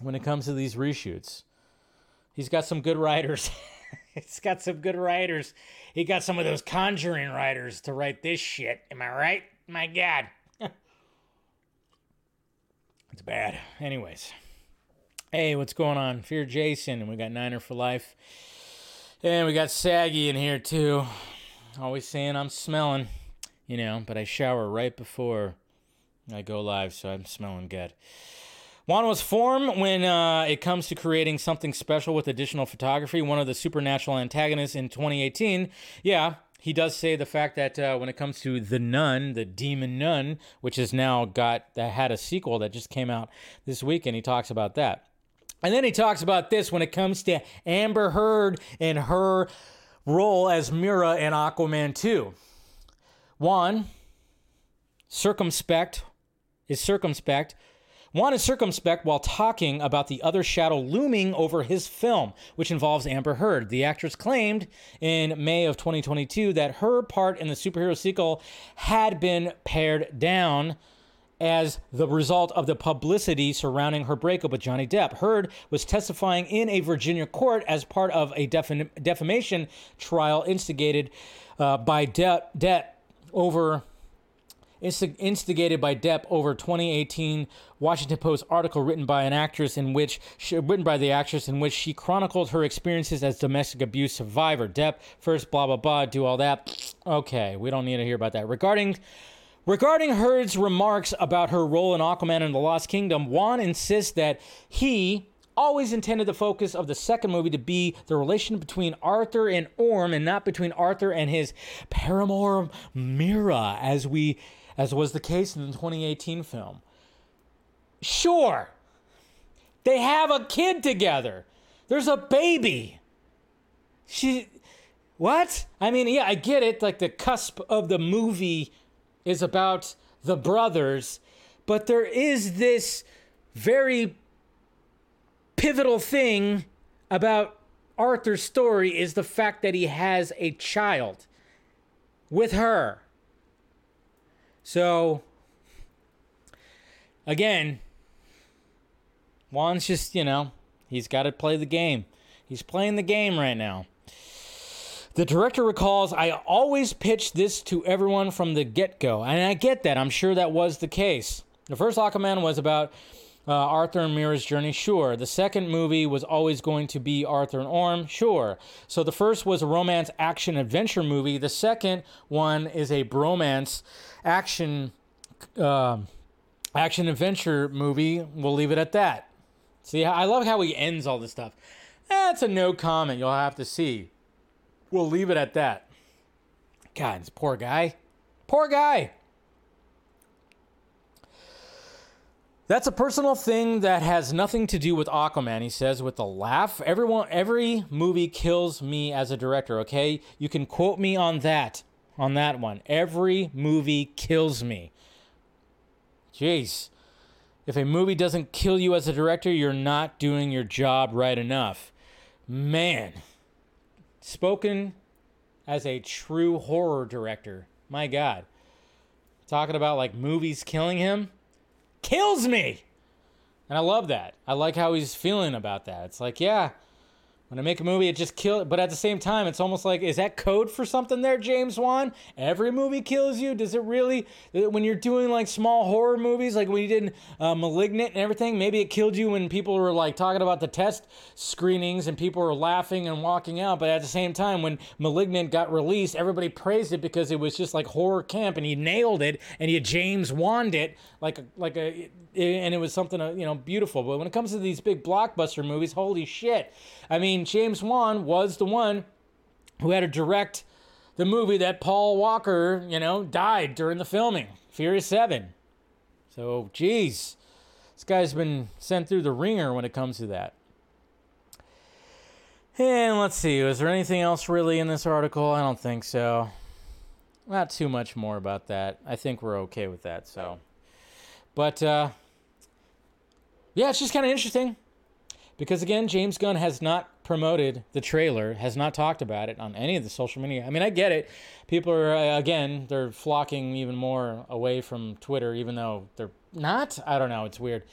when it comes to these reshoots. He's got some good writers. He's got some good writers. He got some of those conjuring writers to write this shit. Am I right? My God. it's bad. Anyways. Hey, what's going on? Fear Jason, and we got Niner for life. And we got Saggy in here too. Always saying I'm smelling, you know, but I shower right before I go live, so I'm smelling good. Wan was formed when uh, it comes to creating something special with additional photography. One of the supernatural antagonists in 2018. Yeah, he does say the fact that uh, when it comes to the Nun, the Demon Nun, which has now got that had a sequel that just came out this week, and he talks about that. And then he talks about this when it comes to Amber Heard and her role as Mira in Aquaman 2. Wan, circumspect, is circumspect Wan is circumspect while talking about the other shadow looming over his film, which involves Amber Heard. The actress claimed in May of 2022 that her part in the superhero sequel had been pared down as the result of the publicity surrounding her breakup with Johnny Depp. Heard was testifying in a Virginia court as part of a defam- defamation trial instigated uh, by Depp, Depp over instigated by Depp over 2018 Washington Post article written by an actress in which she, written by the actress in which she chronicled her experiences as domestic abuse survivor. Depp first blah blah blah do all that. Okay, we don't need to hear about that. Regarding Regarding Heard's remarks about her role in Aquaman and the Lost Kingdom, Wan insists that he always intended the focus of the second movie to be the relation between Arthur and Orm and not between Arthur and his paramour Mira as we as was the case in the 2018 film. Sure, they have a kid together. There's a baby. She, what? I mean, yeah, I get it. Like the cusp of the movie is about the brothers, but there is this very pivotal thing about Arthur's story is the fact that he has a child with her. So, again, Wan's just, you know, he's got to play the game. He's playing the game right now. The director recalls, I always pitched this to everyone from the get go. And I get that. I'm sure that was the case. The first Aquaman was about Uh, Arthur and Mira's journey, sure. The second movie was always going to be Arthur and Orm, sure. So the first was a romance action adventure movie. The second one is a bromance action uh, action adventure movie. We'll leave it at that. See, I love how he ends all this stuff. That's a no comment. You'll have to see. We'll leave it at that. God, this poor guy. Poor guy. That's a personal thing that has nothing to do with Aquaman, he says with a laugh. Everyone every movie kills me as a director, okay? You can quote me on that. On that one. Every movie kills me. Jeez. If a movie doesn't kill you as a director, you're not doing your job right enough. Man. Spoken as a true horror director. My God. Talking about like movies killing him kills me. And I love that. I like how he's feeling about that. It's like, yeah, when I make a movie, it just kills. But at the same time, it's almost like, is that code for something there, James Wan? Every movie kills you? Does it really? When you're doing like small horror movies, like when you did uh, *Malignant* and everything, maybe it killed you when people were like talking about the test screenings and people were laughing and walking out. But at the same time, when *Malignant* got released, everybody praised it because it was just like horror camp, and he nailed it, and he James Wan it like a, like a and it was something uh, you know beautiful. But when it comes to these big blockbuster movies, holy shit! I mean, James Wan was the one who had to direct the movie that Paul Walker, you know, died during the filming, Furious Seven. So, geez, this guy's been sent through the ringer when it comes to that. And let's see, was there anything else really in this article? I don't think so. Not too much more about that. I think we're okay with that. So, but uh, yeah, it's just kind of interesting because again, James Gunn has not promoted the trailer, has not talked about it on any of the social media. I mean, I get it. People are uh, again, they're flocking even more away from Twitter, even though they're not. I don't know. It's weird.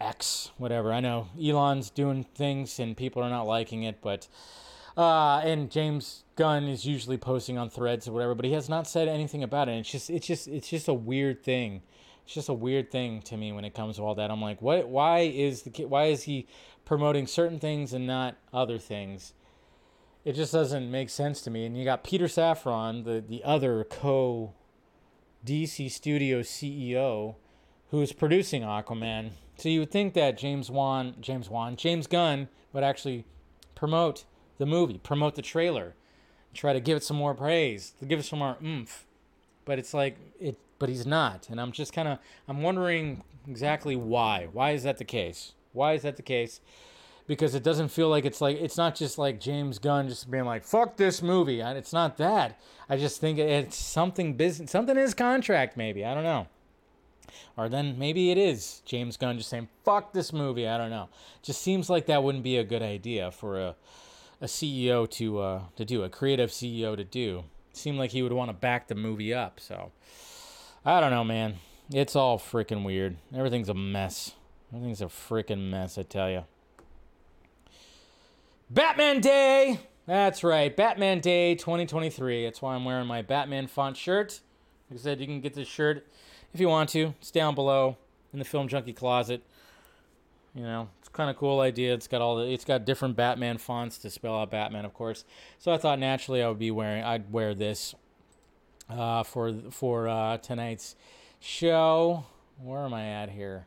X, whatever. I know Elon's doing things and people are not liking it, but uh, and James Gunn is usually posting on Threads or whatever, but he has not said anything about it. It's just, it's just, it's just a weird thing. It's just a weird thing to me when it comes to all that. I'm like, what? Why is the why is he promoting certain things and not other things? It just doesn't make sense to me. And you got Peter Safran, the the other co DC Studio CEO, who's producing Aquaman. So you would think that James Wan, James Wan, James Gunn would actually promote the movie, promote the trailer, try to give it some more praise, give it some more oomph. But it's like it but he's not. And I'm just kind of I'm wondering exactly why. Why is that the case? Why is that the case? Because it doesn't feel like it's like it's not just like James Gunn just being like fuck this movie. It's not that. I just think it's something business, something in his contract maybe. I don't know. Or then maybe it is James Gunn just saying fuck this movie. I don't know. Just seems like that wouldn't be a good idea for a a CEO to uh, to do a creative CEO to do. Seemed like he would want to back the movie up. So I don't know, man. It's all freaking weird. Everything's a mess. Everything's a freaking mess, I tell you. Batman Day! That's right, Batman Day 2023. That's why I'm wearing my Batman font shirt. Like I said, you can get this shirt if you want to. It's down below in the Film Junkee closet. You know, it's kind of cool idea. It's got all the, it's got different Batman fonts to spell out Batman, of course. So I thought naturally I would be wearing, I'd wear this uh, for for uh, tonight's show. Where am I at here?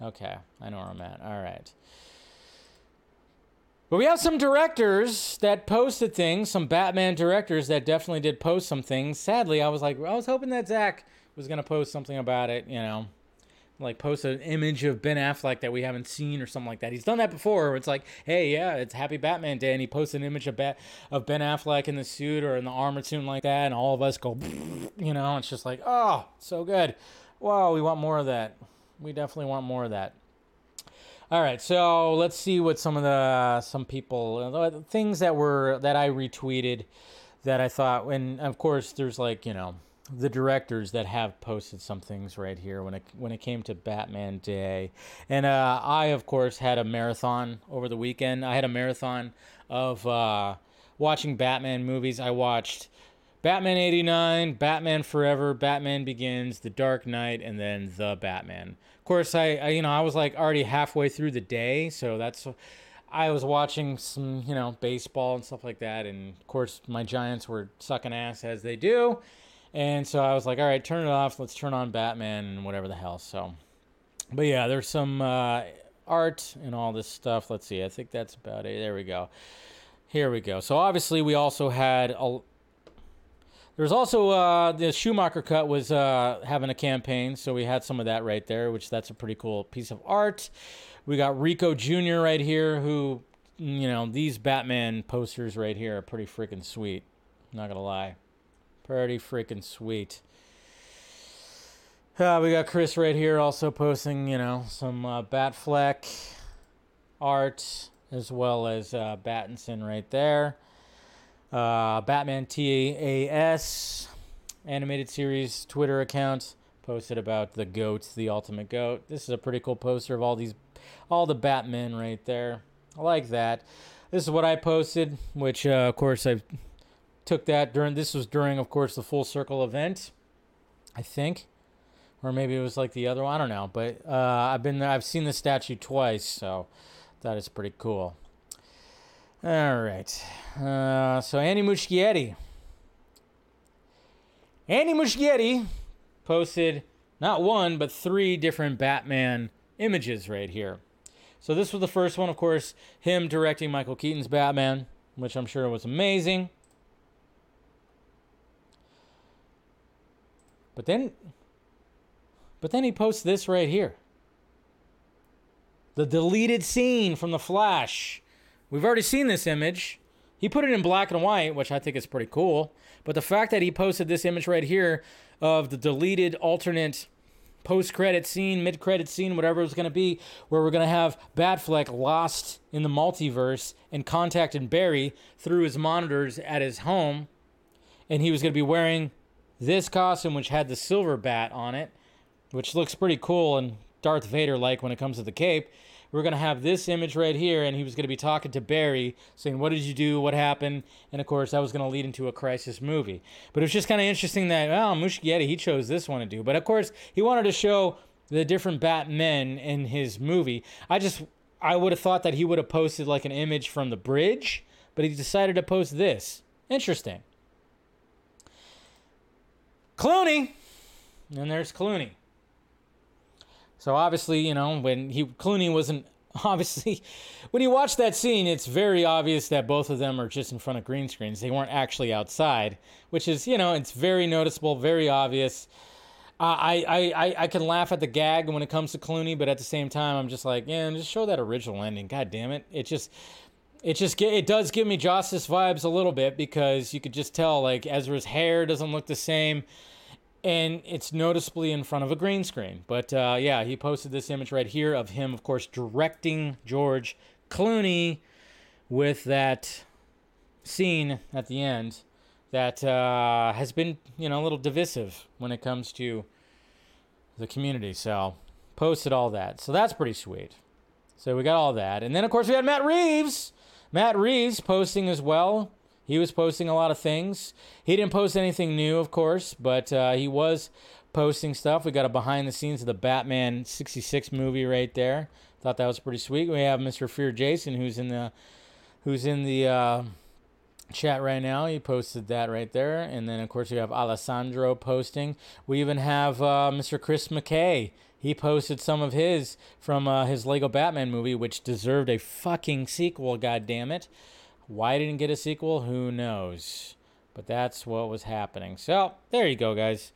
Okay, I know where I'm at. All right. But we have some directors that posted things, some Batman directors that definitely did post some things. Sadly, I was like, I was hoping that Zack was going to post something about it, you know like post an image of Ben Affleck that we haven't seen or something like that. He's done that before. it's like, hey, yeah, it's Happy Batman Day, and he posts an image of of Ben Affleck in the suit or in the armored suit like that, and all of us go, you know, it's just like, oh, so good. Wow, we want more of that. We definitely want more of that. All right, so let's see what some of the some people things that were that I retweeted that I thought, and of course, there's like you know the directors that have posted some things right here when it when it came to Batman Day, and uh, I of course had a marathon over the weekend. I had a marathon of uh, watching Batman movies. I watched Batman 89, Batman Forever, Batman Begins, The Dark Knight, and then The Batman. Of course, I, I you know I was like already halfway through the day, so that's I was watching some you know baseball and stuff like that, and of course my Giants were sucking ass as they do, and so I was like, all right, turn it off. Let's turn on Batman and whatever the hell. So, but yeah, there's some uh, art and all this stuff. Let's see. I think that's about it. There we go. Here we go. So obviously we also had a. There's also uh, the Schumacher cut was uh, having a campaign, so we had some of that right there, which that's a pretty cool piece of art. We got Rico Jr. right here, who, you know, these Batman posters right here are pretty freaking sweet. Not gonna lie, pretty freaking sweet. Uh, we got Chris right here also posting, you know, some uh, Batfleck art as well as uh, Battinson right there. Uh, Batman TAS animated series Twitter account posted about the goat, the ultimate goat. This is a pretty cool poster of all these, all the Batmen right there. I like that. This is what I posted, which uh, of course I took that during. This was during, of course, the Full Circle event. I think or maybe it was like the other one. I don't know, but uh, I've been I've seen the statue twice, so that is pretty cool. All right, uh, so Andy Muschietti. Andy Muschietti posted not one but three different Batman images right here. So this was the first one, of course, him directing Michael Keaton's Batman, which I'm sure was amazing. But then but then he posts this right here the deleted scene from The Flash. We've already seen this image. He put it in black and white, which I think is pretty cool. But the fact that he posted this image right here of the deleted alternate post credit scene, mid credit scene, whatever it's going to be, where we're going to have Batfleck lost in the multiverse and contacting Barry through his monitors at his home. And he was going to be wearing this costume, which had the silver bat on it which looks pretty cool and Darth Vader like when it comes to the cape. We're going to have this image right here, and he was going to be talking to Barry, saying, What did you do? What happened? And of course, that was going to lead into a crisis movie. But it was just kind of interesting that, well, Muschietti, he chose this one to do. But of course, he wanted to show the different Batmen in his movie. I just, I would have thought that he would have posted like an image from the bridge, but he decided to post this. Interesting. Clooney. And there's Clooney. So obviously, you know, when he Clooney wasn't obviously when you watch that scene, it's very obvious that both of them are just in front of green screens. They weren't actually outside, which is, you know, it's very noticeable, very obvious. Uh, I, I, I, I can laugh at the gag when it comes to Clooney, but at the same time, I'm just like, yeah, just show that original ending. God damn it! It just, it just, it does give me Justice vibes a little bit because you could just tell like Ezra's hair doesn't look the same and it's noticeably in front of a green screen. But uh, yeah, he posted this image right here of him, of course, directing George Clooney with that scene at the end that uh, has been, you know, a little divisive when it comes to the community. So posted all that. So that's pretty sweet. So we got all that. And then, of course, we had Matt Reeves. Matt Reeves posting as well he was posting a lot of things. He didn't post anything new, of course, but uh, he was posting stuff. We got a behind the scenes of the Batman 66 movie right there. Thought that was pretty sweet. We have Mr. Fear Jason who's in the who's in the uh, chat right now. He posted that right there. And then of course we have Alessandro posting. We even have uh, Mr. Chris McKay. He posted some of his from uh, his Lego Batman movie, which deserved a fucking sequel. God damn it! Why didn't get a sequel? Who knows? But that's what was happening. So there you go, guys.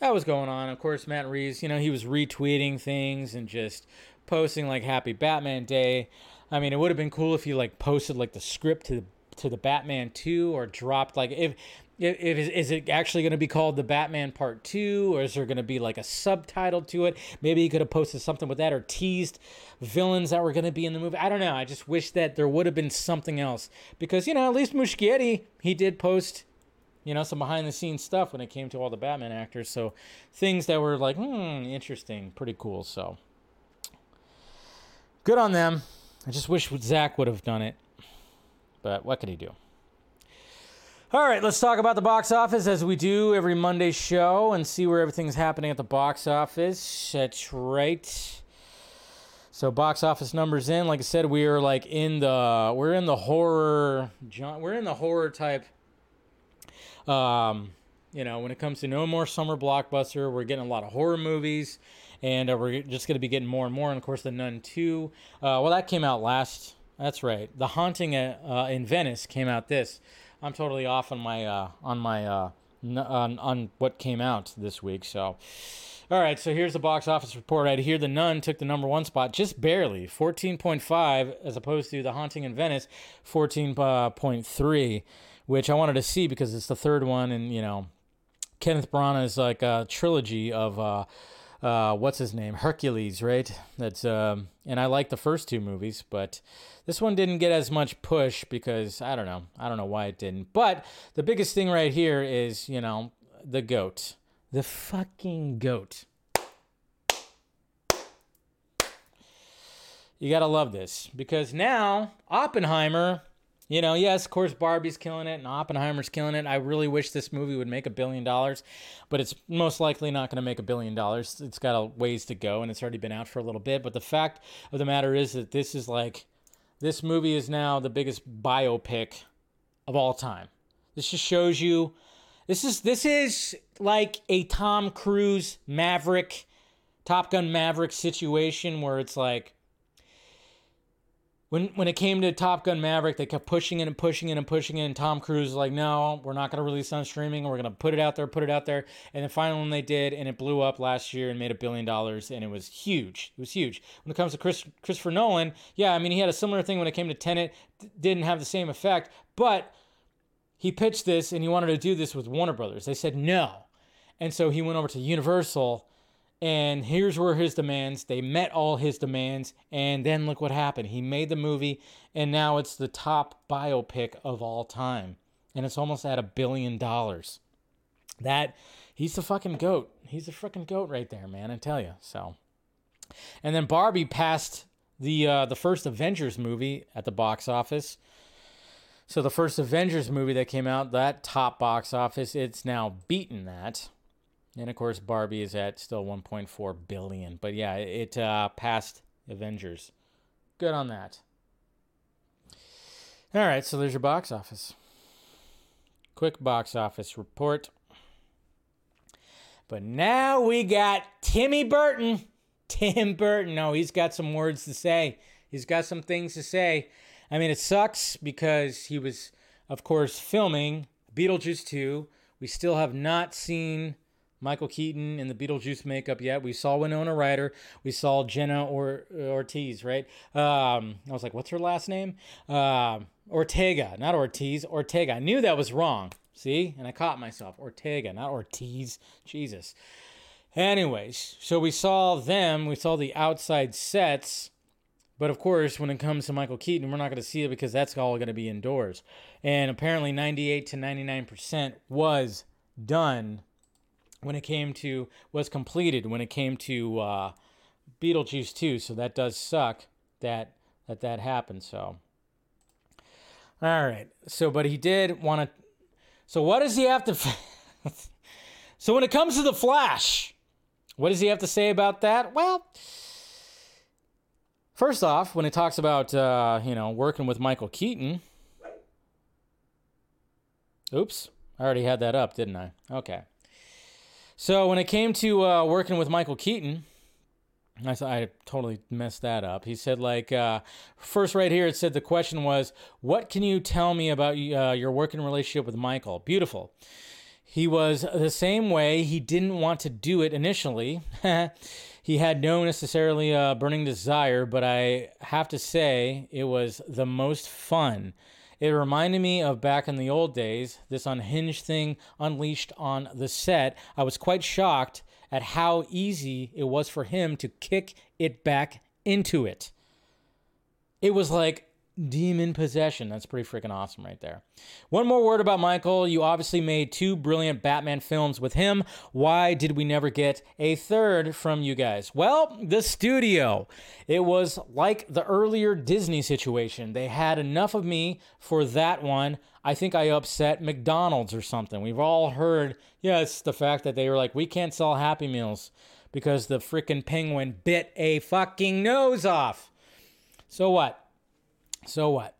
That was going on. Of course, Matt Reeves, you know, he was retweeting things and just posting like Happy Batman Day. I mean, it would have been cool if you like posted like the script to the to the Batman 2 or dropped like if if, is it actually going to be called the Batman Part Two, or is there going to be like a subtitle to it? Maybe he could have posted something with that, or teased villains that were going to be in the movie. I don't know. I just wish that there would have been something else because you know at least Muschietti he did post you know some behind the scenes stuff when it came to all the Batman actors. So things that were like hmm interesting, pretty cool. So good on them. I just wish Zack would have done it, but what can he do? All right, let's talk about the box office as we do every Monday show and see where everything's happening at the box office. That's right. So box office numbers in, like I said, we are like in the we're in the horror we're in the horror type um you know, when it comes to no more summer blockbuster, we're getting a lot of horror movies and uh, we're just going to be getting more and more. And of course, The Nun 2, uh, well, that came out last. That's right. The Haunting uh, uh in Venice came out this. I'm totally off on my uh, on my uh, n- on, on what came out this week. So, all right. So here's the box office report. Right here, The Nun took the number one spot, just barely, 14.5, as opposed to The Haunting in Venice, 14.3, which I wanted to see because it's the third one, and you know, Kenneth Branagh's like a trilogy of uh, what's his name, Hercules, right? That's um, and I like the first two movies, but this one didn't get as much push because I don't know, I don't know why it didn't. But the biggest thing right here is you know the goat, the fucking goat. You gotta love this because now Oppenheimer you know, yes, of course, Barbie's killing it and Oppenheimer's killing it. I really wish this movie would make a billion dollars, but it's most likely not going to make a billion dollars. It's got a ways to go, and it's already been out for a little bit. But the fact of the matter is that this is like, this movie is now the biggest biopic of all time. This just shows you, this is this is like a Tom Cruise Maverick, Top Gun Maverick situation where it's like when when it came to Top Gun Maverick, they kept pushing it and pushing it and pushing it, and Tom Cruise was like, "No, we're not going to release on streaming. We're going to put it out there, put it out there." And then finally, when they did, and it blew up last year and made a billion dollars, and it was huge. It was huge. When it comes to Chris, Christopher Nolan, yeah, I mean, he had a similar thing when it came to Tenet. Didn't have the same effect, but he pitched this and he wanted to do this with Warner Brothers. They said no, and so he went over to Universal and here's where his demands, they met all his demands. And then look what happened. He made the movie, and now it's the top biopic of all time. And it's almost at a billion dollars. That, he's the fucking goat. He's the freaking goat right there, man. I tell you. So, and then Barbie passed the uh, the first Avengers movie at the box office. So the first Avengers movie that came out, that top box office, it's now beaten that. And of course, Barbie is at still 1.4 billion. But yeah, it uh, passed Avengers. Good on that. All right, so there's your box office. Quick box office report. But now we got Timmy Burton. Tim Burton. No, he's got some words to say. He's got some things to say. I mean, it sucks because he was, of course, filming Beetlejuice 2. We still have not seen Michael Keaton in the Beetlejuice makeup yet. We saw Winona Ryder. We saw Jenna or- Ortiz, right? Um, I was like, what's her last name? Uh, Ortega, not Ortiz. Ortega. I knew that was wrong. See? And I caught myself. Ortega, not Ortiz. Jesus. Anyways, so we saw them. We saw the outside sets. But of course, when it comes to Michael Keaton, we're not going to see it because that's all going to be indoors. And apparently, 98 to 99% was done when it came to was completed when it came to uh, Beetlejuice 2. So that does suck that that that happened. So all right. So but he did want to. So what does he have to? so when it comes to the Flash, what does he have to say about that? Well. First off, when it talks about uh, you know working with Michael Keaton, oops, I already had that up, didn't I? Okay. So when it came to uh, working with Michael Keaton, I, I totally messed that up. He said, like, uh, first right here, it said the question was, What can you tell me about uh, your working relationship with Michael? Beautiful. He was the same way. He didn't want to do it initially. he had no necessarily uh, burning desire, but I have to say it was the most fun. It reminded me of back in the old days, this unhinged thing unleashed on the set. I was quite shocked at how easy it was for him to kick it back into it. It was like demon possession. That's pretty freaking awesome right there. One more word about Michael. You obviously made two brilliant Batman films with him. Why did we never get a third from you guys? Well, the studio. It was like the earlier Disney situation. They had enough of me for that one. I think I upset McDonald's or something. We've all heard, yes, the fact that they were like, we can't sell Happy Meals because the freaking penguin bit a fucking nose off. So what? So what?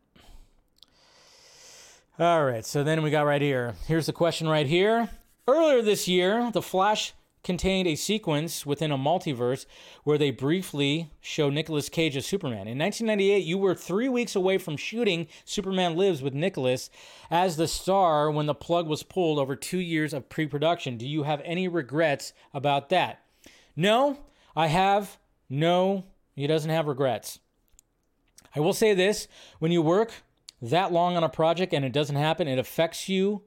All right, so then we got right here. Here's the question right here. Earlier this year, The Flash contained a sequence within a multiverse where they briefly show Nicolas Cage as Superman. In 1998, you were three weeks away from shooting Superman Lives with Nicolas as the star when the plug was pulled over two years of pre production. Do you have any regrets about that? No, I have no, he doesn't have regrets. I will say this when you work that long on a project and it doesn't happen, it affects you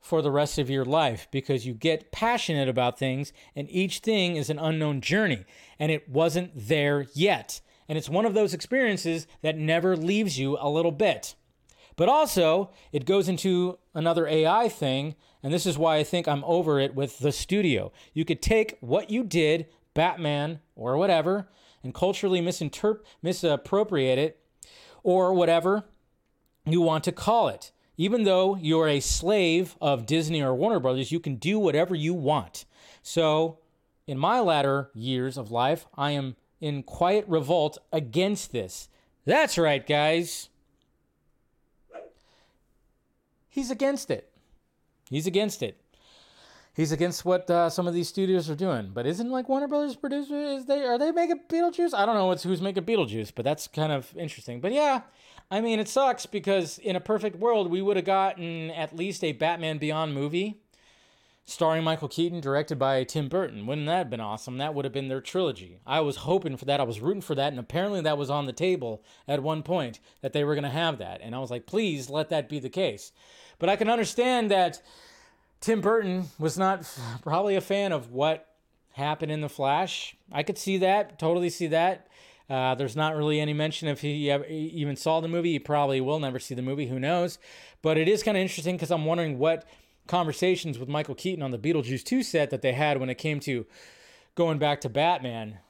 for the rest of your life because you get passionate about things and each thing is an unknown journey and it wasn't there yet. And it's one of those experiences that never leaves you a little bit. But also, it goes into another AI thing, and this is why I think I'm over it with the studio. You could take what you did, Batman or whatever, and culturally misappropriate it, or whatever you want to call it. Even though you're a slave of Disney or Warner Brothers, you can do whatever you want. So, in my latter years of life, I am in quiet revolt against this. That's right, guys. He's against it. He's against it he's against what uh, some of these studios are doing. But isn't like Warner Brothers producer? Is they are they making Beetlejuice? I don't know what's who's making Beetlejuice, but that's kind of interesting. But yeah, I mean it sucks because in a perfect world we would have gotten at least a Batman Beyond movie. Starring Michael Keaton, directed by Tim Burton. Wouldn't that have been awesome? That would have been their trilogy. I was hoping for that. I was rooting for that. And apparently, that was on the table at one point that they were going to have that. And I was like, please let that be the case. But I can understand that Tim Burton was not probably a fan of what happened in The Flash. I could see that, totally see that. Uh, there's not really any mention if he even saw the movie. He probably will never see the movie. Who knows? But it is kind of interesting because I'm wondering what conversations with Michael Keaton on the Beetlejuice 2 set that they had when it came to going back to Batman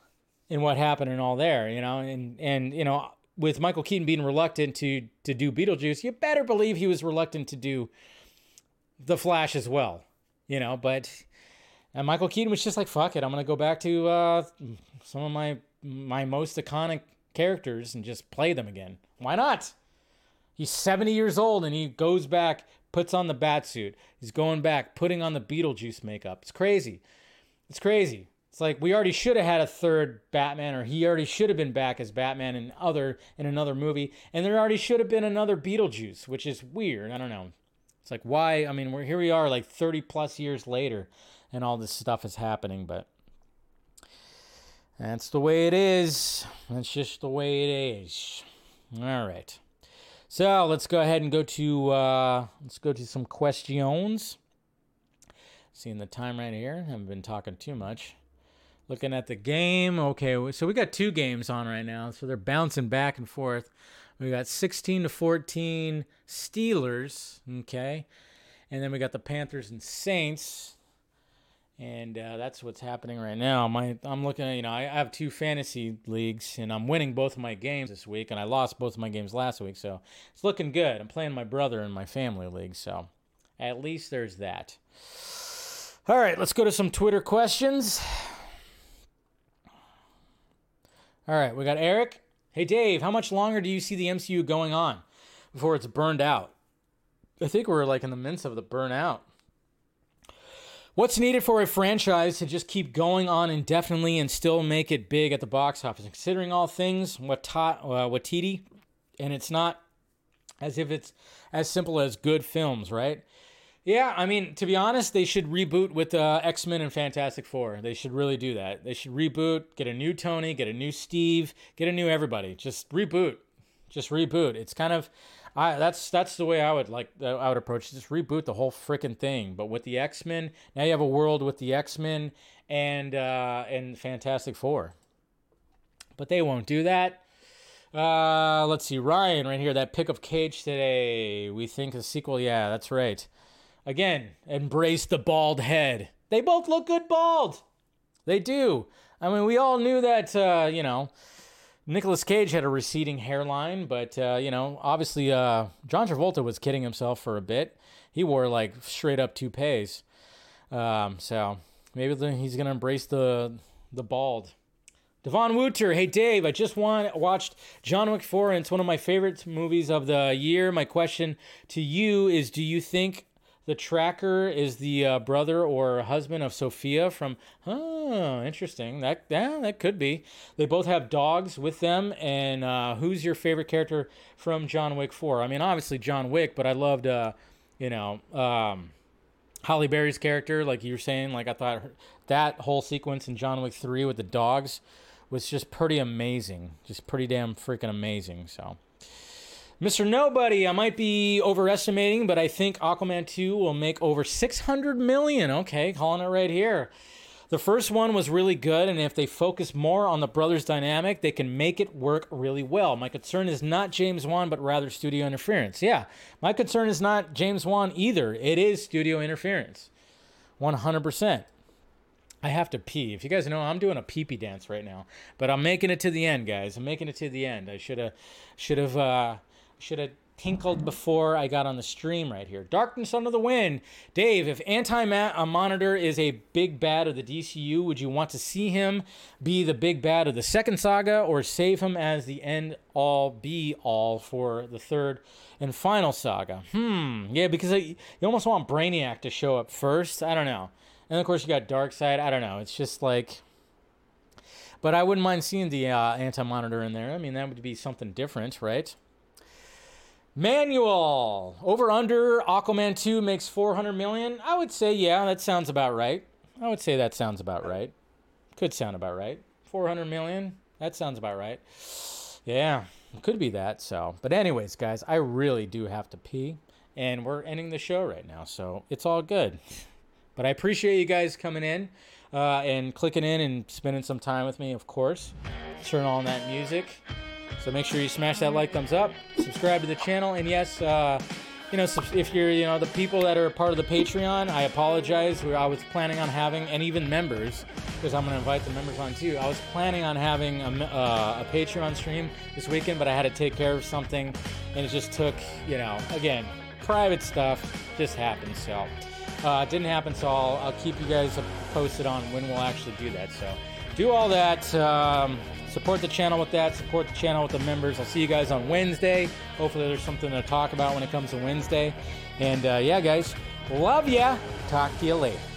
and what happened and all there, you know, and and you know, with Michael Keaton being reluctant to to do Beetlejuice, you better believe he was reluctant to do the Flash as well, you know. But and Michael Keaton was just like, "Fuck it, I'm gonna go back to uh, some of my my most iconic characters and just play them again. Why not?" He's 70 years old and he goes back, puts on the bat suit. He's going back, putting on the Beetlejuice makeup. It's crazy. It's crazy. It's like we already should have had a third Batman, or he already should have been back as Batman in other in another movie, and there already should have been another Beetlejuice, which is weird. I don't know. It's like why? I mean, we're here. We are like 30 plus years later, and all this stuff is happening. But that's the way it is. That's just the way it is. All right. So let's go ahead and go to uh, let's go to some questions. Seeing the time right here. Haven't been talking too much. Looking at the game. Okay, so we got two games on right now. So they're bouncing back and forth. We got 16 to 14 Steelers, okay? And then we got the Panthers and Saints. And uh, that's what's happening right now. My, I'm looking at, you know, I have two fantasy leagues, and I'm winning both of my games this week, and I lost both of my games last week, so it's looking good. I'm playing my brother in my family league, so at least there's that. All right, let's go to some Twitter questions. All right, we got Eric. Hey, Dave, how much longer do you see the MCU going on before it's burned out? I think we're like in the midst of the burnout. What's needed for a franchise to just keep going on indefinitely and still make it big at the box office? Considering all things, what uh, and it's not as if it's as simple as good films, right? Yeah, I mean, to be honest, they should reboot with uh, X Men and Fantastic Four. They should really do that. They should reboot, get a new Tony, get a new Steve, get a new everybody. Just reboot, just reboot. It's kind of, I that's that's the way I would like I would approach. It. Just reboot the whole freaking thing. But with the X Men, now you have a world with the X Men and uh, and Fantastic Four. But they won't do that. Uh, let's see, Ryan, right here. That pick of Cage today. We think a sequel. Yeah, that's right. Again, embrace the bald head. They both look good bald. They do. I mean, we all knew that. Uh, you know, Nicolas Cage had a receding hairline, but uh, you know, obviously, uh, John Travolta was kidding himself for a bit. He wore like straight up toupees. Um, so maybe he's gonna embrace the the bald. Devon Wooter, hey Dave, I just want, watched John Wick 4 and it's one of my favorite movies of the year. My question to you is do you think the tracker is the uh, brother or husband of Sofia from Oh, interesting. That yeah, that could be. They both have dogs with them and uh, who's your favorite character from John Wick 4? I mean, obviously John Wick, but I loved uh, you know, um, Halle Berry's character, like you were saying, like I thought that whole sequence in John Wick 3 with the dogs was just pretty amazing. Just pretty damn freaking amazing. So, Mr. Nobody, I might be overestimating, but I think Aquaman 2 will make over 600 million. Okay, calling it right here. The first one was really good, and if they focus more on the brothers' dynamic, they can make it work really well. My concern is not James Wan, but rather studio interference. Yeah, my concern is not James Wan either. It is studio interference. 100%. I have to pee. If you guys know, I'm doing a pee pee dance right now, but I'm making it to the end, guys. I'm making it to the end. I should have, should have, uh, should have tinkled before I got on the stream right here. Darkness Under the Wind. Dave, if Anti Monitor is a big bad of the DCU, would you want to see him be the big bad of the second saga or save him as the end all be all for the third and final saga? Hmm. Yeah, because I, you almost want Brainiac to show up first. I don't know. And of course, you got Darkseid. I don't know. It's just like. But I wouldn't mind seeing the uh, anti monitor in there. I mean, that would be something different, right? Manual. Over under Aquaman 2 makes 400 million. I would say, yeah, that sounds about right. I would say that sounds about right. Could sound about right. 400 million. That sounds about right. Yeah, could be that. So, but anyways, guys, I really do have to pee, and we're ending the show right now, so it's all good. But I appreciate you guys coming in uh, and clicking in and spending some time with me, of course. Turn on that music. So make sure you smash that like, thumbs up, subscribe to the channel, and yes, uh, you know, if you're, you know, the people that are part of the Patreon, I apologize. I was planning on having, and even members, because I'm going to invite the members on too. I was planning on having a, uh, a Patreon stream this weekend, but I had to take care of something, and it just took, you know, again, private stuff just happened. So. Uh, it didn't happen, so I'll, I'll, keep you guys posted on when we'll actually do that. So do all that. Um, support the channel with that. Support the channel with the members. I'll see you guys on Wednesday. Hopefully, there's something to talk about when it comes to Wednesday. And uh, yeah, guys, love ya. Talk to you later.